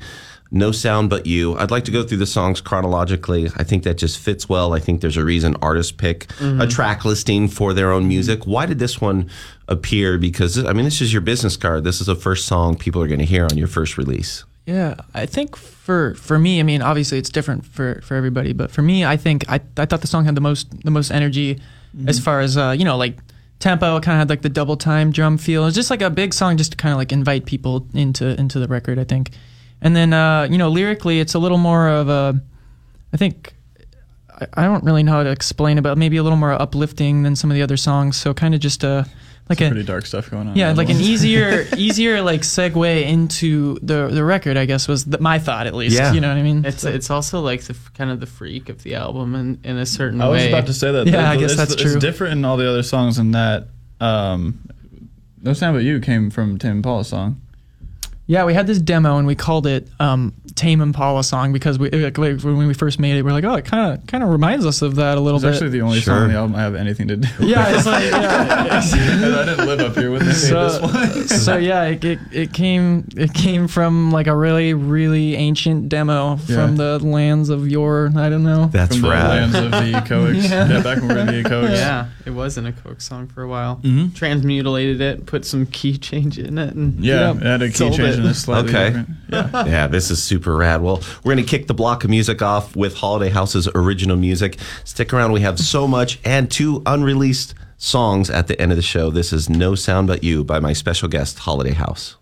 No Sound But You. I'd like to go through the songs chronologically. I think that just fits well. I think there's a reason artists pick a track listing for their own music. Why did this one appear? Because, I mean, this is your business card. This is the first song people are going to hear on your first release. Yeah, I think for for me, I mean, obviously it's different for for everybody, but for me, I think I I thought the song had the most the most energy, as far as uh, you know, like tempo. It kind of had like the double time drum feel. It was just like a big song, just to kind of like invite people into into the record. I think, and then uh, you know, lyrically, it's a little more of a, I think. I- I don't really know how to explain about maybe a little more uplifting than some of the other songs. So kind of just a like a Pretty dark stuff going on. yeah, like that an easier, [LAUGHS] easier like segue into the the record. I guess was the, my thought at least. Yeah. you know what I mean. It's it's also like the kind of the freak of the album in, in a certain way. I was way. about to say that. Yeah, That- I guess it's, that's it's true. different in all the other songs in that. Um, no Sound But You came from Tame Impala's song. Yeah, we had this demo and we called it um, "Tame Impala" song because we like, when we first made it, we are like, oh, it kind of kind of reminds us of that a little It's bit. actually the only Sure. song on the album I have anything to do. yeah, it's like yeah. [LAUGHS] I didn't live up here when they made this so, one. [LAUGHS] so yeah, it, it, it came it came from like a really really ancient demo from the lands of your I don't know. That's from the lands of the [LAUGHS] Echoics. Yeah. yeah. back when we were in the Echoics. yeah, it was in a Coke song for a while. Mhm. Transmutilated it, put some key change in it, and Yeah, Yep. it had key Sold change it. and it's slightly Okay. different. Yeah. yeah, this is super rad. Well, we're going to kick the block of music off with Holiday House's original music. Stick around. We have so much and two unreleased songs at the end of the show. This is No Sound But You by my special guest, Holiday House.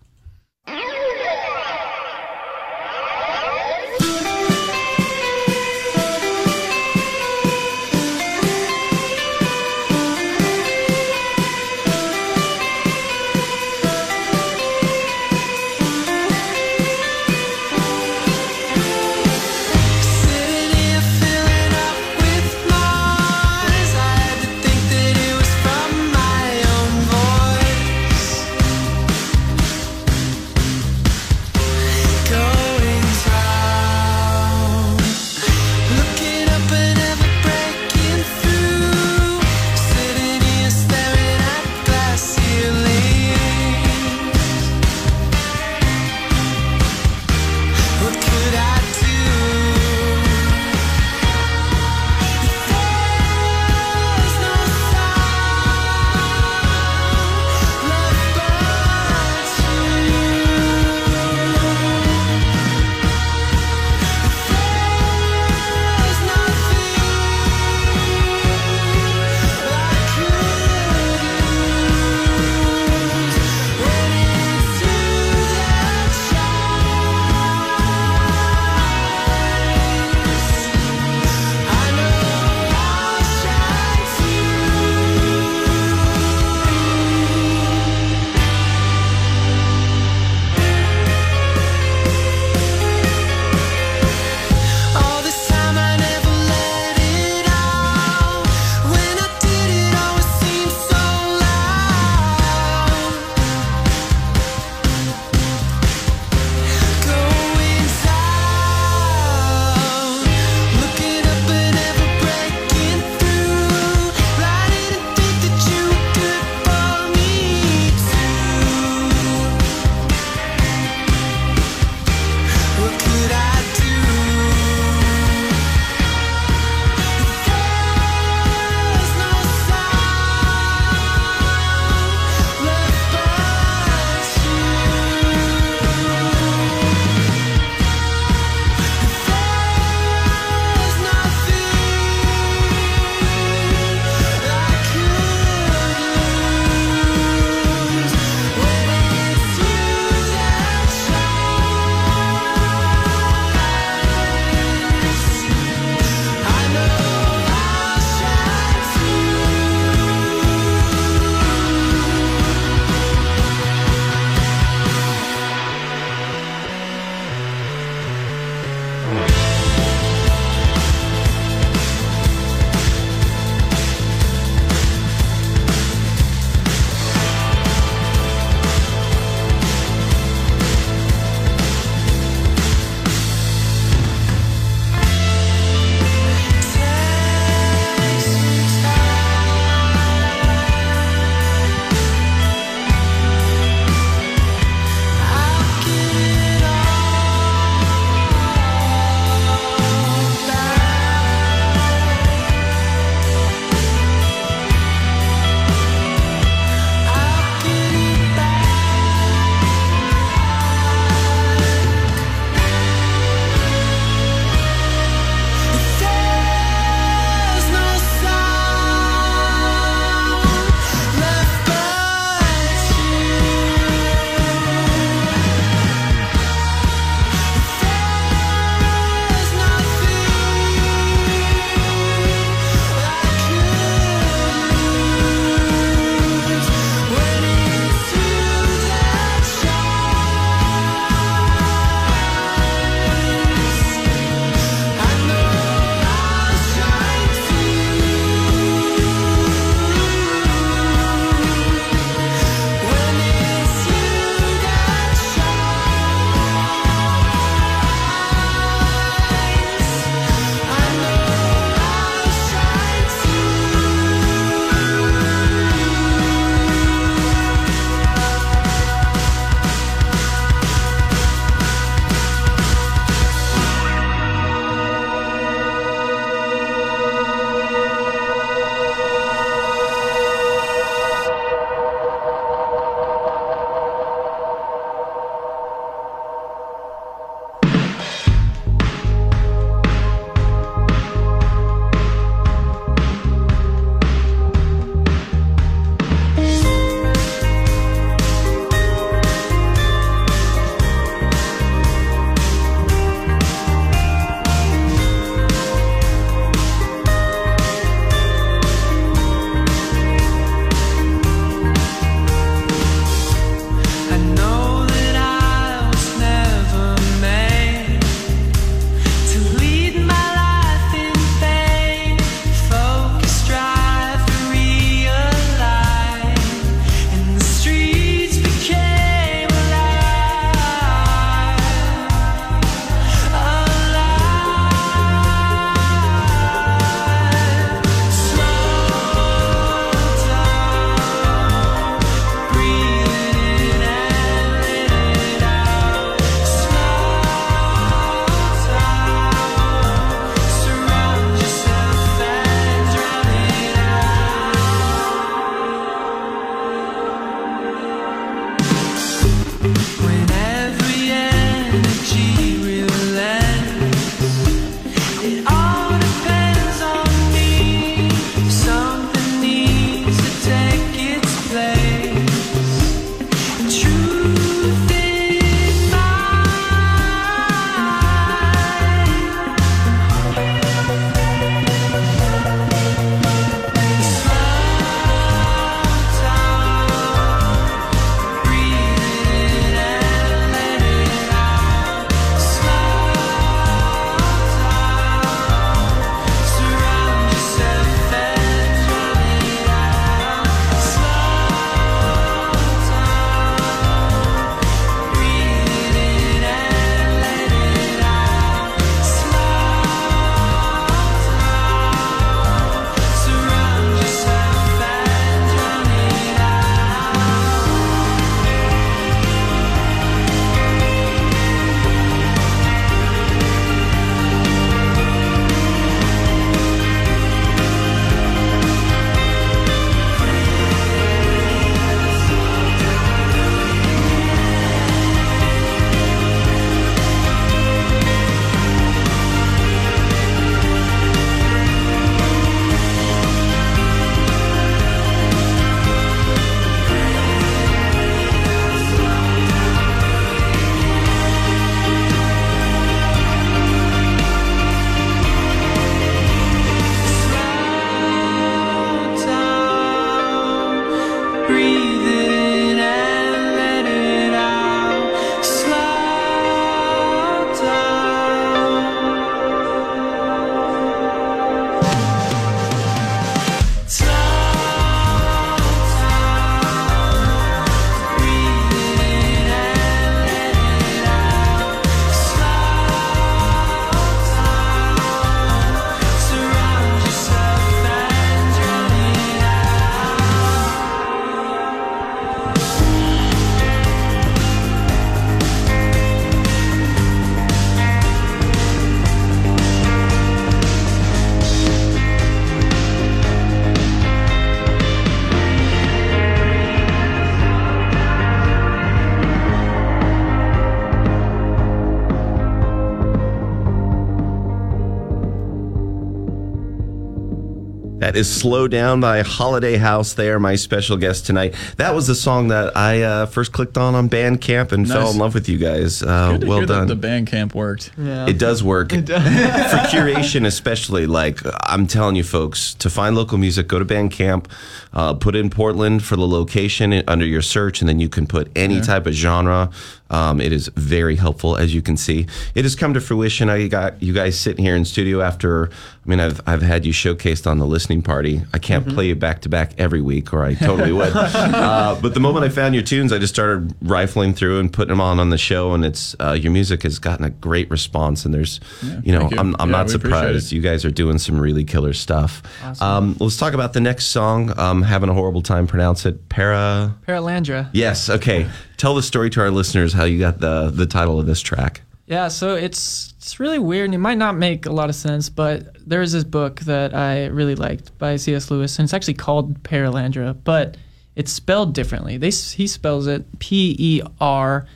That is Slow Down by Holiday House. They are my special guest tonight. That was the song that I uh, first clicked on on Bandcamp and fell in love with you guys. Uh, Good to well hear done. That the Bandcamp worked. Yeah. It does work. [LAUGHS] For curation, especially, like I'm telling you, folks, to find local music, go to Bandcamp, uh, put in Portland for the location under your search, and then you can put any type of genre. Um, it is very helpful, as you can see. It has come to fruition. I got you guys sitting here in studio after. I mean, I've I've had you showcased on the listening party. I can't play you back to back every week, or I totally would. [LAUGHS] uh, but the moment I found your tunes, I just started rifling through and putting them on on the show, and it's uh, your music has gotten a great response. And there's, you know, you. I'm I'm Yeah, not surprised. You guys are doing some really killer stuff. Um, let's talk about the next song. Um, having a horrible time pronounce it. Para. Paralandra. Yes. Okay. Tell the story to our listeners how you got the the title of this track. Yeah, so it's it's really weird and it might not make a lot of sense, but there's this book that I really liked by C.S. Lewis, and it's actually called Paralandra, but it's spelled differently. They he spells it P E R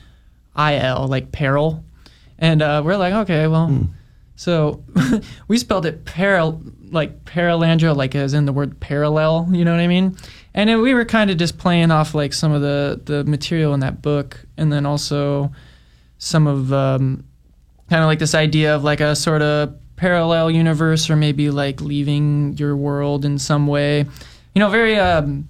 I L, like peril, and uh, we're like, okay, well, so [LAUGHS] we spelled it paral like paralandra, like as in the word parallel. You know what I mean? And then we were kind of just playing off like some of the the material in that book, and then also some of um, kind of like this idea of like a sort of parallel universe or maybe like leaving your world in some way you know very um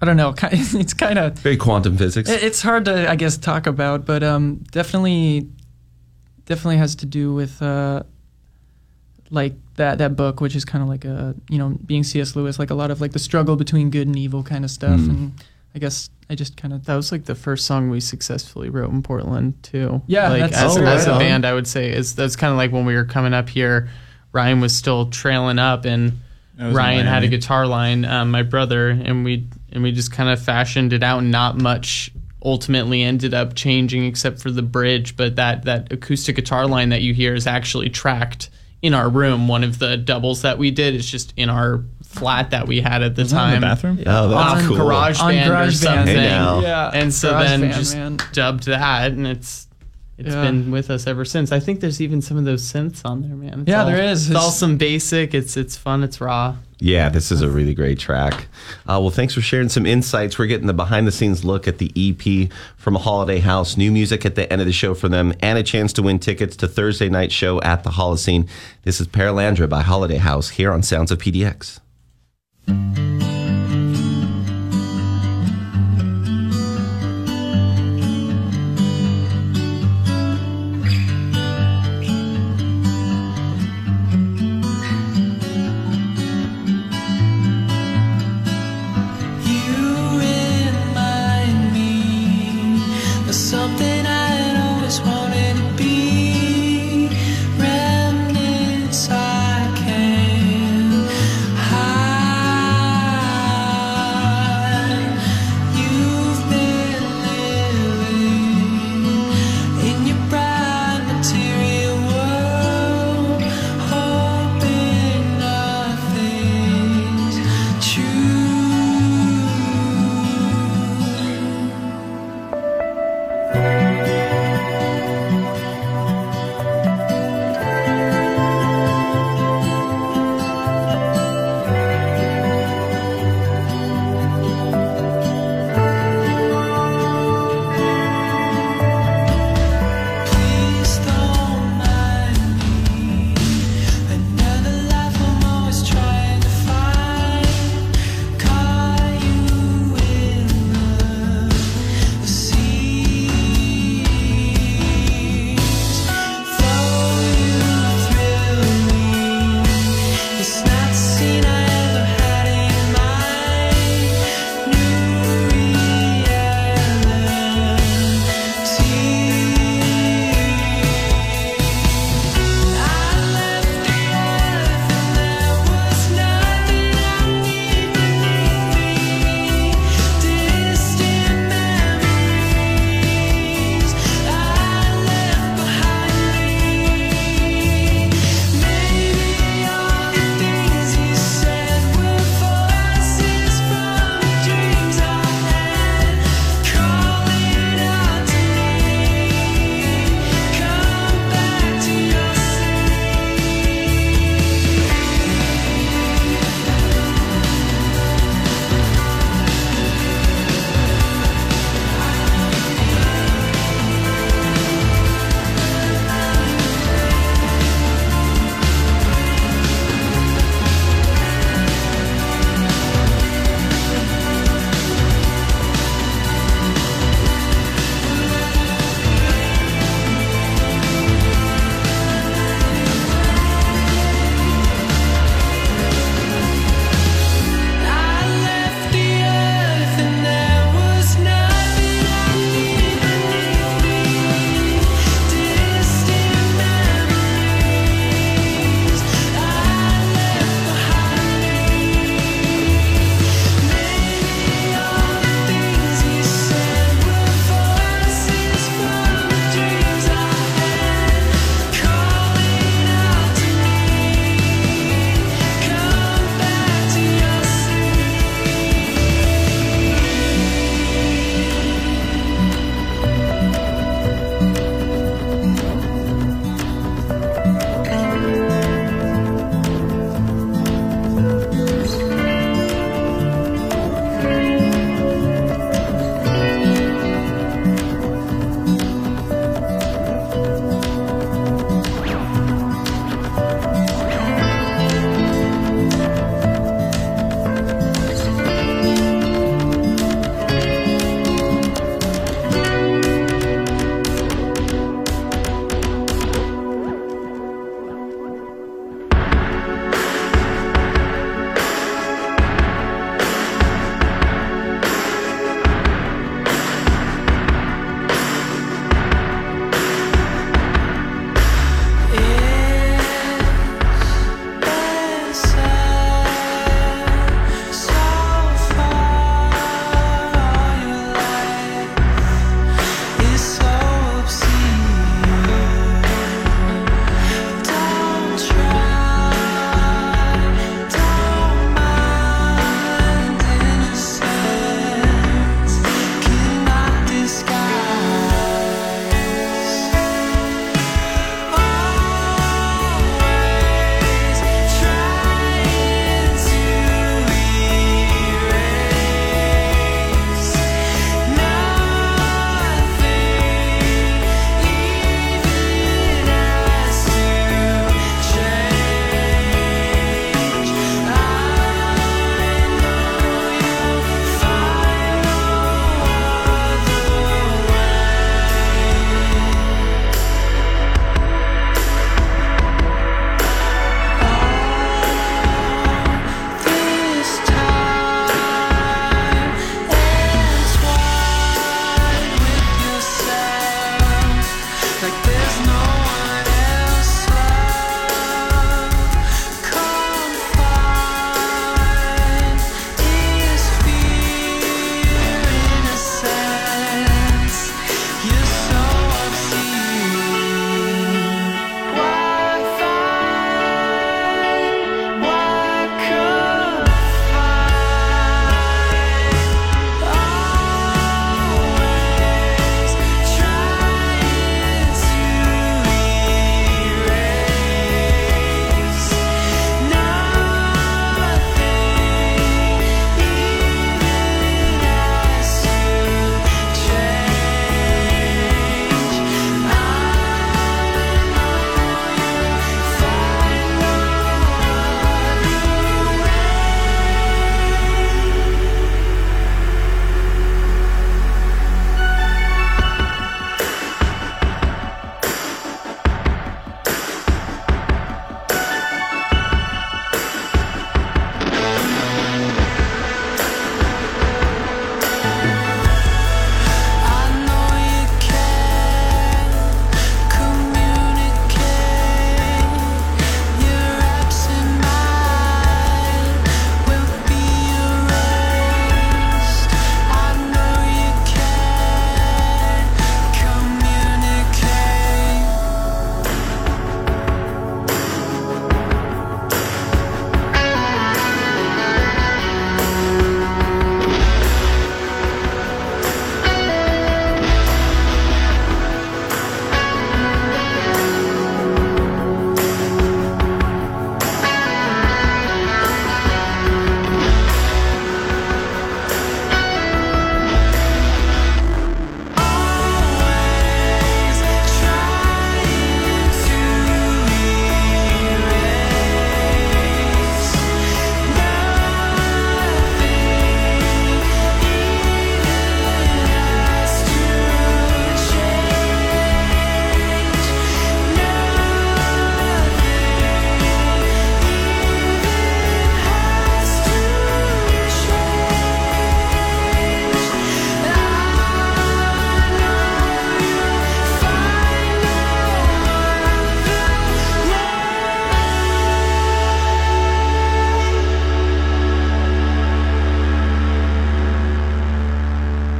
i don't know [LAUGHS] it's kind of Very quantum physics. it's hard to i guess talk about but um definitely definitely has to do with uh like that that book which is kind of like a you know being cs lewis like a lot of like the struggle between good and evil kind of stuff Hmm. and i guess i just kind of That was like the first song we successfully wrote in Portland too. Yeah, like that's- as, Oh, as a band, I would say is that's kind of like when we were coming up here. Ryan was still trailing up, and I was in Ryan had a guitar line, um, my brother, and we and we just kind of fashioned it out. and Not much ultimately ended up changing except for the bridge, but that that acoustic guitar line that you hear is actually tracked in our room. One of the doubles that we did is just in our flat that we had at the Was that time. in the bathroom? Oh, that's on cool. Garage On Band or GarageBand. something. Hey, now. yeah And so Garage then Band, just man. dubbed that, and it's it's Yeah. been with us ever since. I think there's even some of those synths on there, man. It's Yeah, all- there is. It's all some basic. It's it's fun. It's raw. Yeah, this is a really great track. Uh, well, thanks for sharing some insights. We're getting the behind the scenes look at the EP from Holiday House, new music at the end of the show for them, and a chance to win tickets to Thursday night show at the Holocene. This is Paralandra by Holiday House here on Sounds of PDX.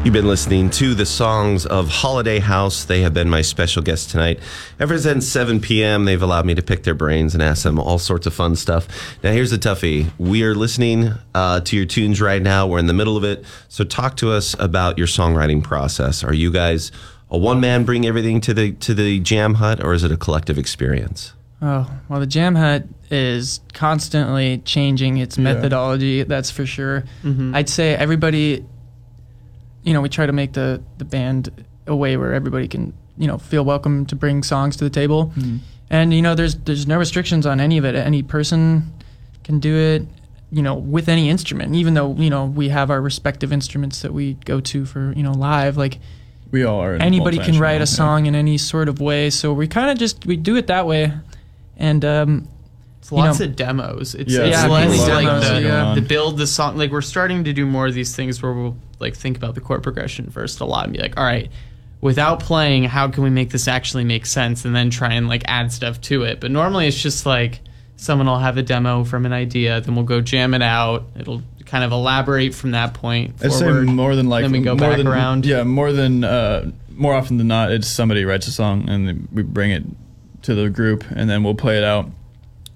You've been listening to the songs of Holiday House. They have been my special guest tonight. Ever since 7 p.m., they've allowed me to pick their brains and ask them all sorts of fun stuff. Now, here's the toughie. We are listening uh, to your tunes right now. We're in the middle of it. So, talk to us about your songwriting process. Are you guys a one man bring everything to the to the jam hut, or is it a collective experience? Oh, well, the Jam Hut is constantly changing its Yeah. methodology, that's for sure. I'd say everybody, you know, we try to make the, the band a way where everybody can, you know, feel welcome to bring songs to the table. And, you know, there's, there's no restrictions on any of it. Any person can do it, you know, with any instrument, even though, you know, we have our respective instruments that we go to for, you know, live. Like, We all are. anybody can write a multi-instrumental, song in any sort of way. So we kind of just we do it that way, and um, It's You lots know- of demos. It's, Yeah, it's there's a less lot like the, the build the song. Like we're starting to do more of these things where we'll like think about the chord progression first a lot and be like, all right, without playing, how can we make this actually make sense? And then try and like add stuff to it. But normally it's just like someone will have a demo from an idea, then we'll go jam it out. It'll kind of elaborate from that point I'd say more than like then we go more back than, around. Yeah, more than uh, more often than not, it's somebody writes a song and we bring it to the group and then we'll play it out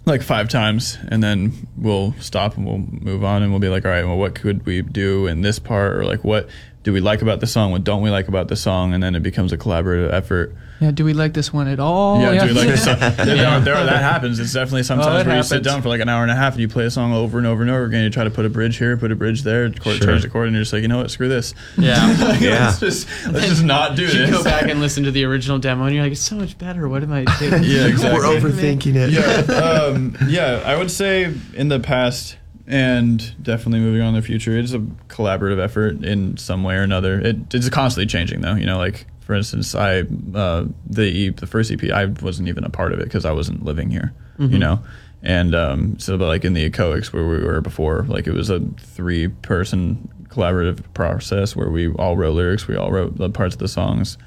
like five times and then we'll stop and we'll move on and we'll be like, all right, well, what could we do in this part or like what do we like about the song? What don't we like about the song? And then it becomes a collaborative effort. Yeah, do we like this one at all? yeah, do we like the [LAUGHS] song? there, there, there- that happens. It's definitely sometimes Oh, it where you sit down for like an hour and a half and you play a song over and over and over again. You try to put a bridge here, put a bridge there, chord, Sure. change the chord, and you're just like, you know what, screw this. [LAUGHS] Yeah. [LAUGHS] Yeah. let's just let's just not do you this. go back and listen to the original demo and you're like, it's so much better. What am I doing? Yeah, exactly. We're overthinking it. yeah, um, yeah. I would say in the past and definitely moving on in the future, it's a collaborative effort in some way or another. It, it's constantly changing, though. You know, like for instance, I uh, the E- the first EP, I wasn't even a part of it because I wasn't living here. You know. And um, so, but like in the Echoics where we were before, like it was a three-person collaborative process where we all wrote lyrics, we all wrote the parts of the songs,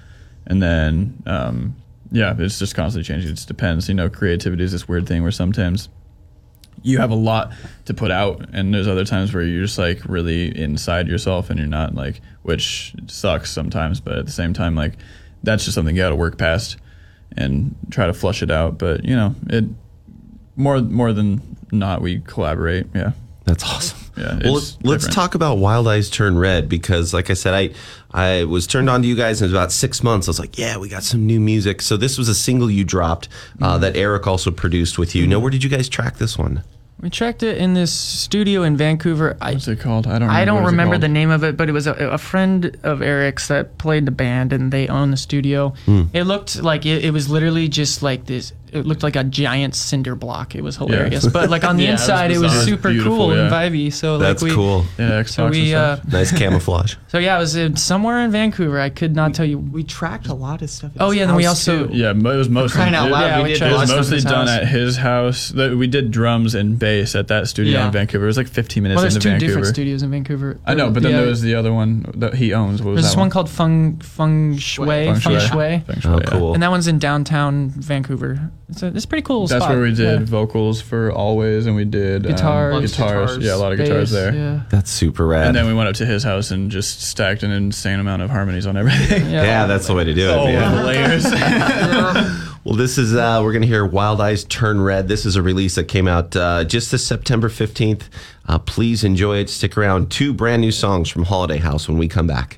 and then um, yeah, it's just constantly changing. It just depends. You know, creativity is this weird thing where sometimes you have a lot to put out, and there's other times where you're just like really inside yourself, and you're not like, which sucks sometimes. But at the same time, like that's just something you got to work past and try to flush it out. But you know, it more more than not, we collaborate. Yeah, That's awesome. yeah. Well, let's, different. talk about Wild Eyes Turn Red because, like I said, I I was turned on to you guys in about six months. I was like, yeah, we got some new music. So this was a single you dropped Mm-hmm. uh, that Eric also produced with you. Now, where did you guys track this one? We tracked it in this studio in Vancouver. I What's it called? I don't. Remember I don't what is it remember the name of it, but it was a, a friend of Eric's that played the band, and they own the studio. Hmm. It looked like it, it was literally just like this. It looked like a giant cinder block. It was hilarious, but like on [LAUGHS] the Yeah, it was inside, it was, bizarre. super Beautiful, cool and vibey. So That's like we, cool. Yeah, Xbox So and we, uh. Nice camouflage. [LAUGHS] so yeah, it was in, somewhere in Vancouver. I could not tell you. We tracked a lot of stuff. Oh, his yeah, then we also- too. Yeah, it was mostly Crying out it- loud, Yeah, we we did It was mostly done house. at his house. That- We did drums and bass at that studio Yeah. in Vancouver. It was like 15 minutes Well, there's into two Vancouver. different studios in Vancouver. I know, but then there was the other one that he owns. What was There's this one called Feng Feng Shui. Feng Feng Shui. Shui. Feng Shui, Oh, cool. And that one's in downtown Vancouver. It's a, it's a pretty cool That's spot. where we did Yeah. vocals for Always, and we did um, Guitars. Lots of guitars. guitars, Yeah, a lot of guitars there. Yeah. That's super rad. And then we went up to his house and just stacked an insane amount of harmonies on everything. [LAUGHS] Yeah. yeah, that's the way to do it. All man. the layers. [LAUGHS] Well, this is uh, we're gonna hear "Wild Eyes Turn Red." This is a release that came out uh, just this September fifteenth. Uh, please enjoy it. Stick around. Two brand new songs from Holiday House when we come back.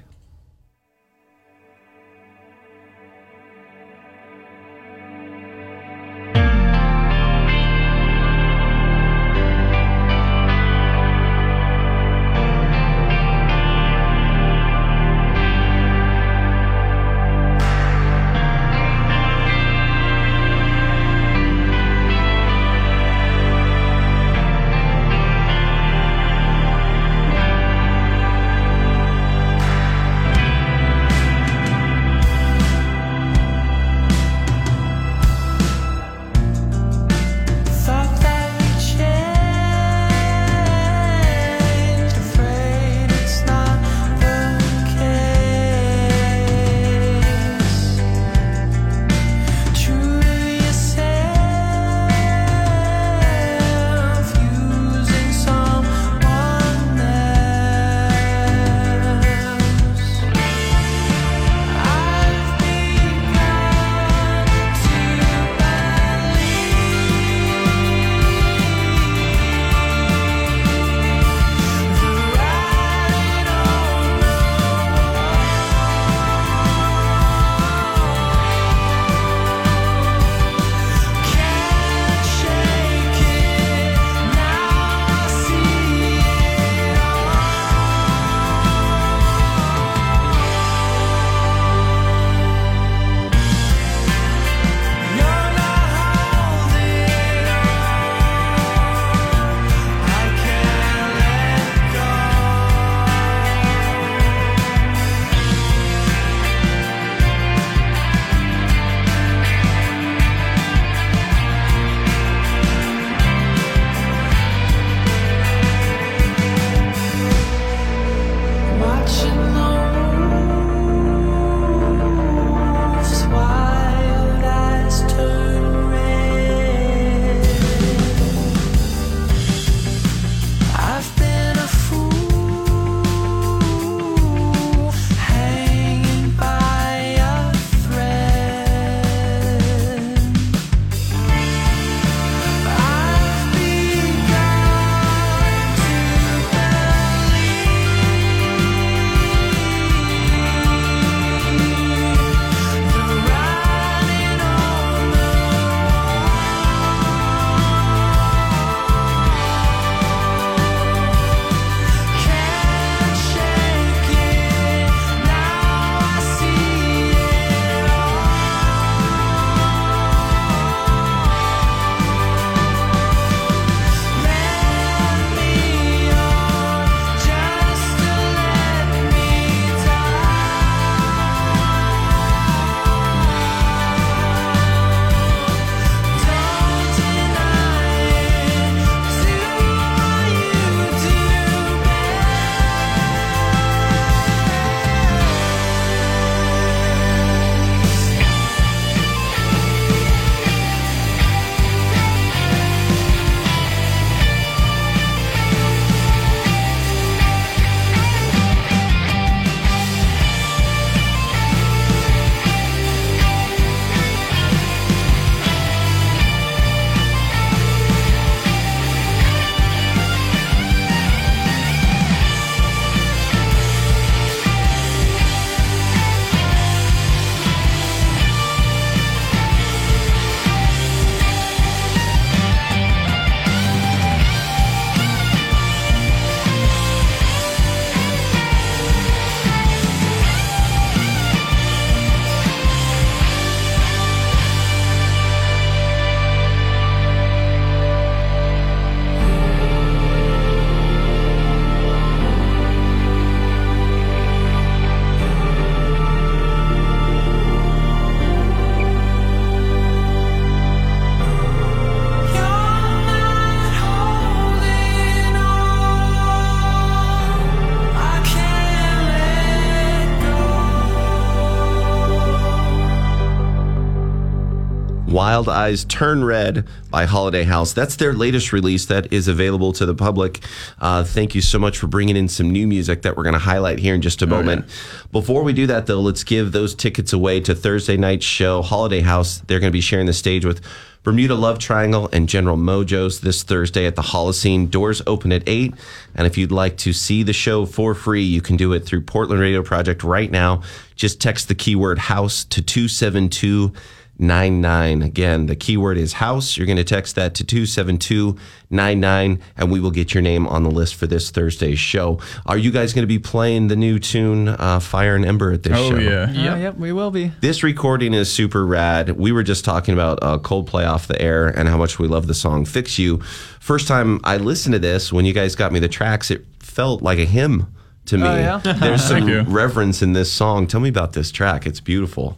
Wild Eyes Turn Red by Holiday House. That's their latest release that is available to the public. Uh, thank you so much for bringing in some new music that we're going to highlight here in just a moment. Before we do that, though, let's give those tickets away to Thursday night's show, Holiday House. They're going to be sharing the stage with Bermuda Love Triangle and General Mojo's this Thursday at the Holocene. Doors open at 8. And if you'd like to see the show for free, you can do it through Portland Radio Project right now. Just text the keyword house to 272 99. Again, the keyword is house. You're going to text that to 27299 and we will get your name on the list for this Thursday's show. Are you guys going to be playing the new tune uh, Fire and Ember at this show? Oh, show? yeah. Yeah, yep, we will be. This recording is super rad. We were just talking about uh, Coldplay off the air and how much we love the song Fix You. First time I listened to this, when you guys got me the tracks, it felt like a hymn to me. Oh, yeah? There's [LAUGHS] some reverence in this song. Tell me about this track. It's beautiful.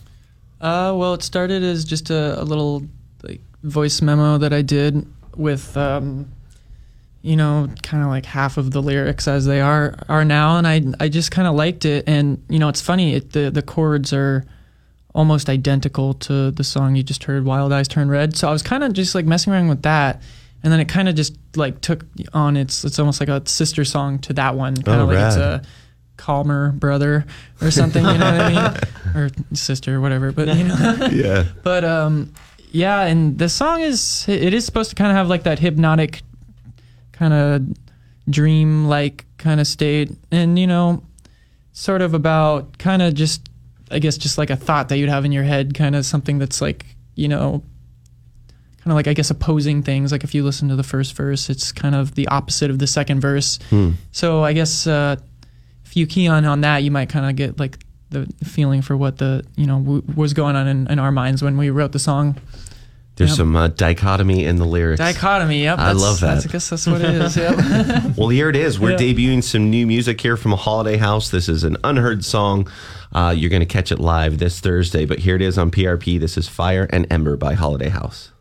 Uh, well, it started as just a, a little like voice memo that I did with, um, you know, kind of like half of the lyrics as they are are now, and I I just kind of liked it, and you know, it's funny, it, the the chords are almost identical to the song you just heard, "Wild Eyes Turn Red." So I was kind of just like messing around with that, and then it kind of just like took on its it's almost like a sister song to that one, kind Oh, of like it's a calmer brother or something, you know what I mean, [LAUGHS] or sister, or whatever. But you know. [LAUGHS] [LAUGHS] Yeah. But um, yeah, and the song is it is supposed to kind of have like that hypnotic, kind of dream like kind of state, and you know, sort of about kind of just I guess just like a thought that you'd have in your head, kind of something that's like you know. Kind of like I guess opposing things. Like if you listen to the first verse, it's kind of the opposite of the second verse. So I guess uh, if you key on on that, you might kind of get like the feeling for what the you know w- was going on in, in our minds when we wrote the song. There's Yep. some uh, dichotomy in the lyrics. Dichotomy. Yep. I love that. that's- I guess that's what it is. Yep. [LAUGHS] [LAUGHS] Well, here it is. We're Yeah. debuting some new music here from Holiday House. This is an unheard song. Uh, you're going to catch it live this Thursday, but here it is on PRP. This is Fire and Ember by Holiday House.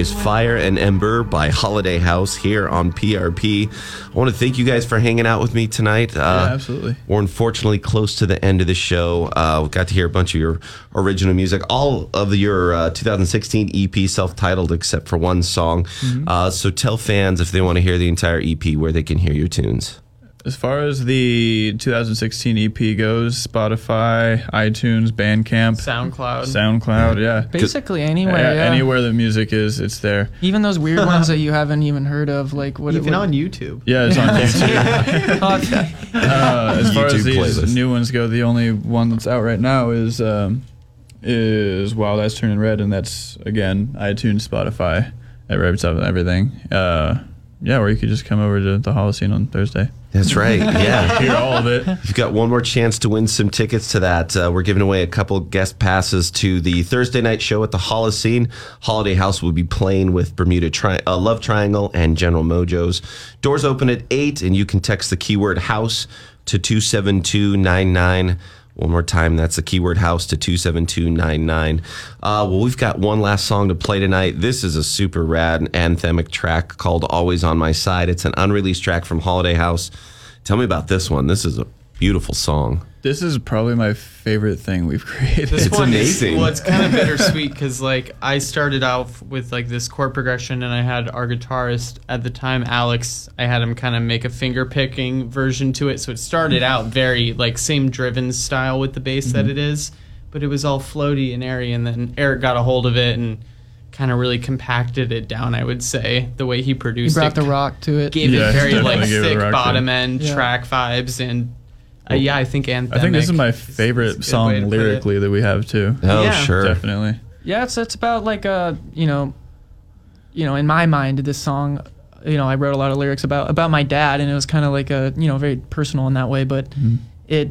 Is Fire and Ember by Holiday House here on PRP. I want to thank you guys for hanging out with me tonight. Uh, Yeah, absolutely. We're unfortunately close to the end of the show. Uh, we got to hear a bunch of your original music, all of your uh, 2016 EP, self-titled, except for one song. Mm-hmm. Uh, so tell fans if they want to hear the entire EP where they can hear your tunes. As far as the 2016 EP goes, Spotify, iTunes, Bandcamp, SoundCloud. SoundCloud, yeah. Basically anywhere. Yeah, Yeah, Anywhere the music is, it's there. Even those weird [LAUGHS] ones that you haven't even heard of, like what? Even what, on YouTube. Yeah, it's on YouTube. [LAUGHS] Okay. [LAUGHS] uh, as far YouTube as these playlist. new ones go, the only one that's out right now is um, is Wow That's Turning Red, and that's again iTunes, Spotify, every everything. Uh, yeah, or you could just come over to the Holocene on Thursday. That's right. [LAUGHS] Yeah. Hear all of it. You've got one more chance to win some tickets to that. Uh, we're giving away a couple guest passes to the Thursday night show at the Holocene. Holiday House will be playing with Bermuda Tri- uh, Love Triangle and General Mojo's. Doors open at 8, and you can text the keyword house to 27299. One more time, that's the keyword house to 27299. Uh, well, we've got one last song to play tonight. This is a super rad anthemic track called Always on My Side. It's an unreleased track from Holiday House. Tell me about this one. This is a beautiful song. This is probably my favorite thing we've [LAUGHS] created. This It's one amazing. Is, well, it's kind of bittersweet because like I started out with like this chord progression, and I had our guitarist at the time, Alex. I had him kind of make a finger picking version to it, so it started out very like same driven style with the bass that mm-hmm. it is, but it was all floaty and airy. And then Eric got a hold of it and kind of really compacted it down. I would say the way he produced He produced brought it the rock to it. gave Yeah, it very like gave thick rock to it. bottom end Yeah. track vibes and. Uh, yeah, I think anthemic. I think this is my a favorite good song way to put it. lyrically that we have too. Oh, Yeah. sure. Definitely. Yeah, it's it's about like uh you know, you know, in my mind, this song, you know, I wrote a lot of lyrics about about my dad, and it was kind of like a you know very personal in that way. But it,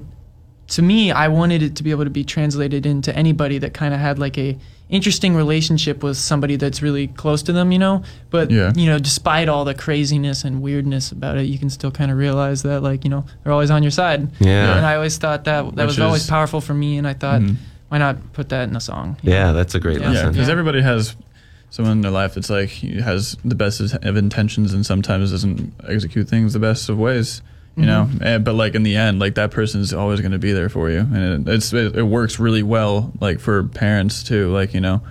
to me, I wanted it to be able to be translated into anybody that kind of had like a interesting relationship with somebody that's really close to them, you know. But Yeah. you know, despite all the craziness and weirdness about it, you can still kind of realize that like you know they're always on your side. Yeah. And I always thought that that Which was always powerful for me, and I thought, Mhm. why not put that in a song? Yeah, know? that's a great Yeah. Yeah, lesson. because Yeah. everybody has someone in their life that's like has the best of intentions and sometimes doesn't execute things the best of ways. You know, and, but like in the end, like that person's always going to be there for you, and it, it's it, it works really well, like for parents too. Like you know,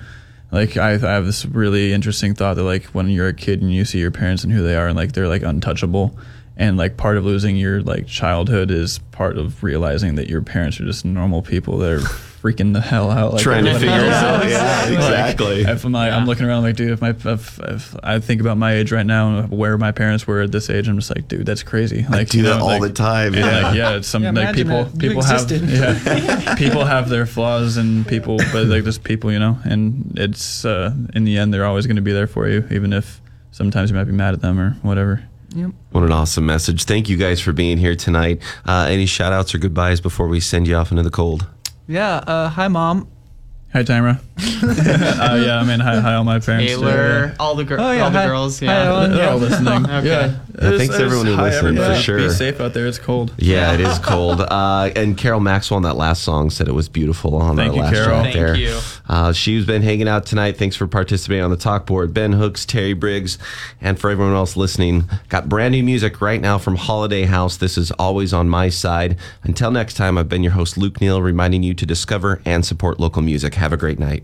like I, I have this really interesting thought that like when you're a kid and you see your parents and who they are, and like they're like untouchable, and like part of losing your like childhood is part of realizing that your parents are just normal people that are freaking the hell out, like Trying to everybody figure it else out. is. Yeah, Like, exactly. if I'm like, I'm looking around like, dude, if my if, if I think about my age right now and where my parents were at this age, I'm just like, dude, that's crazy. Like do you that know, all like- the time. Yeah, Yeah. like, yeah. It's some Yeah, like people that. People have yeah [LAUGHS] people have their flaws and people, but like just people, you know. And it's uh, in the end, they're always going to be there for you, even if sometimes you might be mad at them or whatever. Yep. What an awesome message. Thank you guys for being here tonight. Uh, any shout outs or goodbyes before we send you off into the cold? Yeah. Uh, hi, mom. Hi, Tamara. uh, [LAUGHS] yeah, I mean, hi, hi, all my parents. too, Taylor, yeah. all the gir- Oh, yeah, all the hi. girls, Hi, yeah. Ellen. They're all listening. [LAUGHS] Okay. Yeah. Yeah, thanks Just- everyone who hi, listened, for sure. Be safe out there. It's cold. Yeah, it is [LAUGHS] cold. Uh, and Carol Maxwell on that last song said it was beautiful on Thank that you, last Carol. track Thank there. you. Uh, she's been hanging out tonight. Thanks for participating on the talk board. Ben Hooks, Terry Briggs, and for everyone else listening. Got brand new music right now from Holiday House. This is always on my side. Until next time, I've been your host, Luke Neal, reminding you to discover and support local music. Have a great night.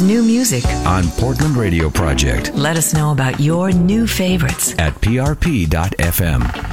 New music. On Portland Radio Project. Let us know about your new favorites. At prp.fm.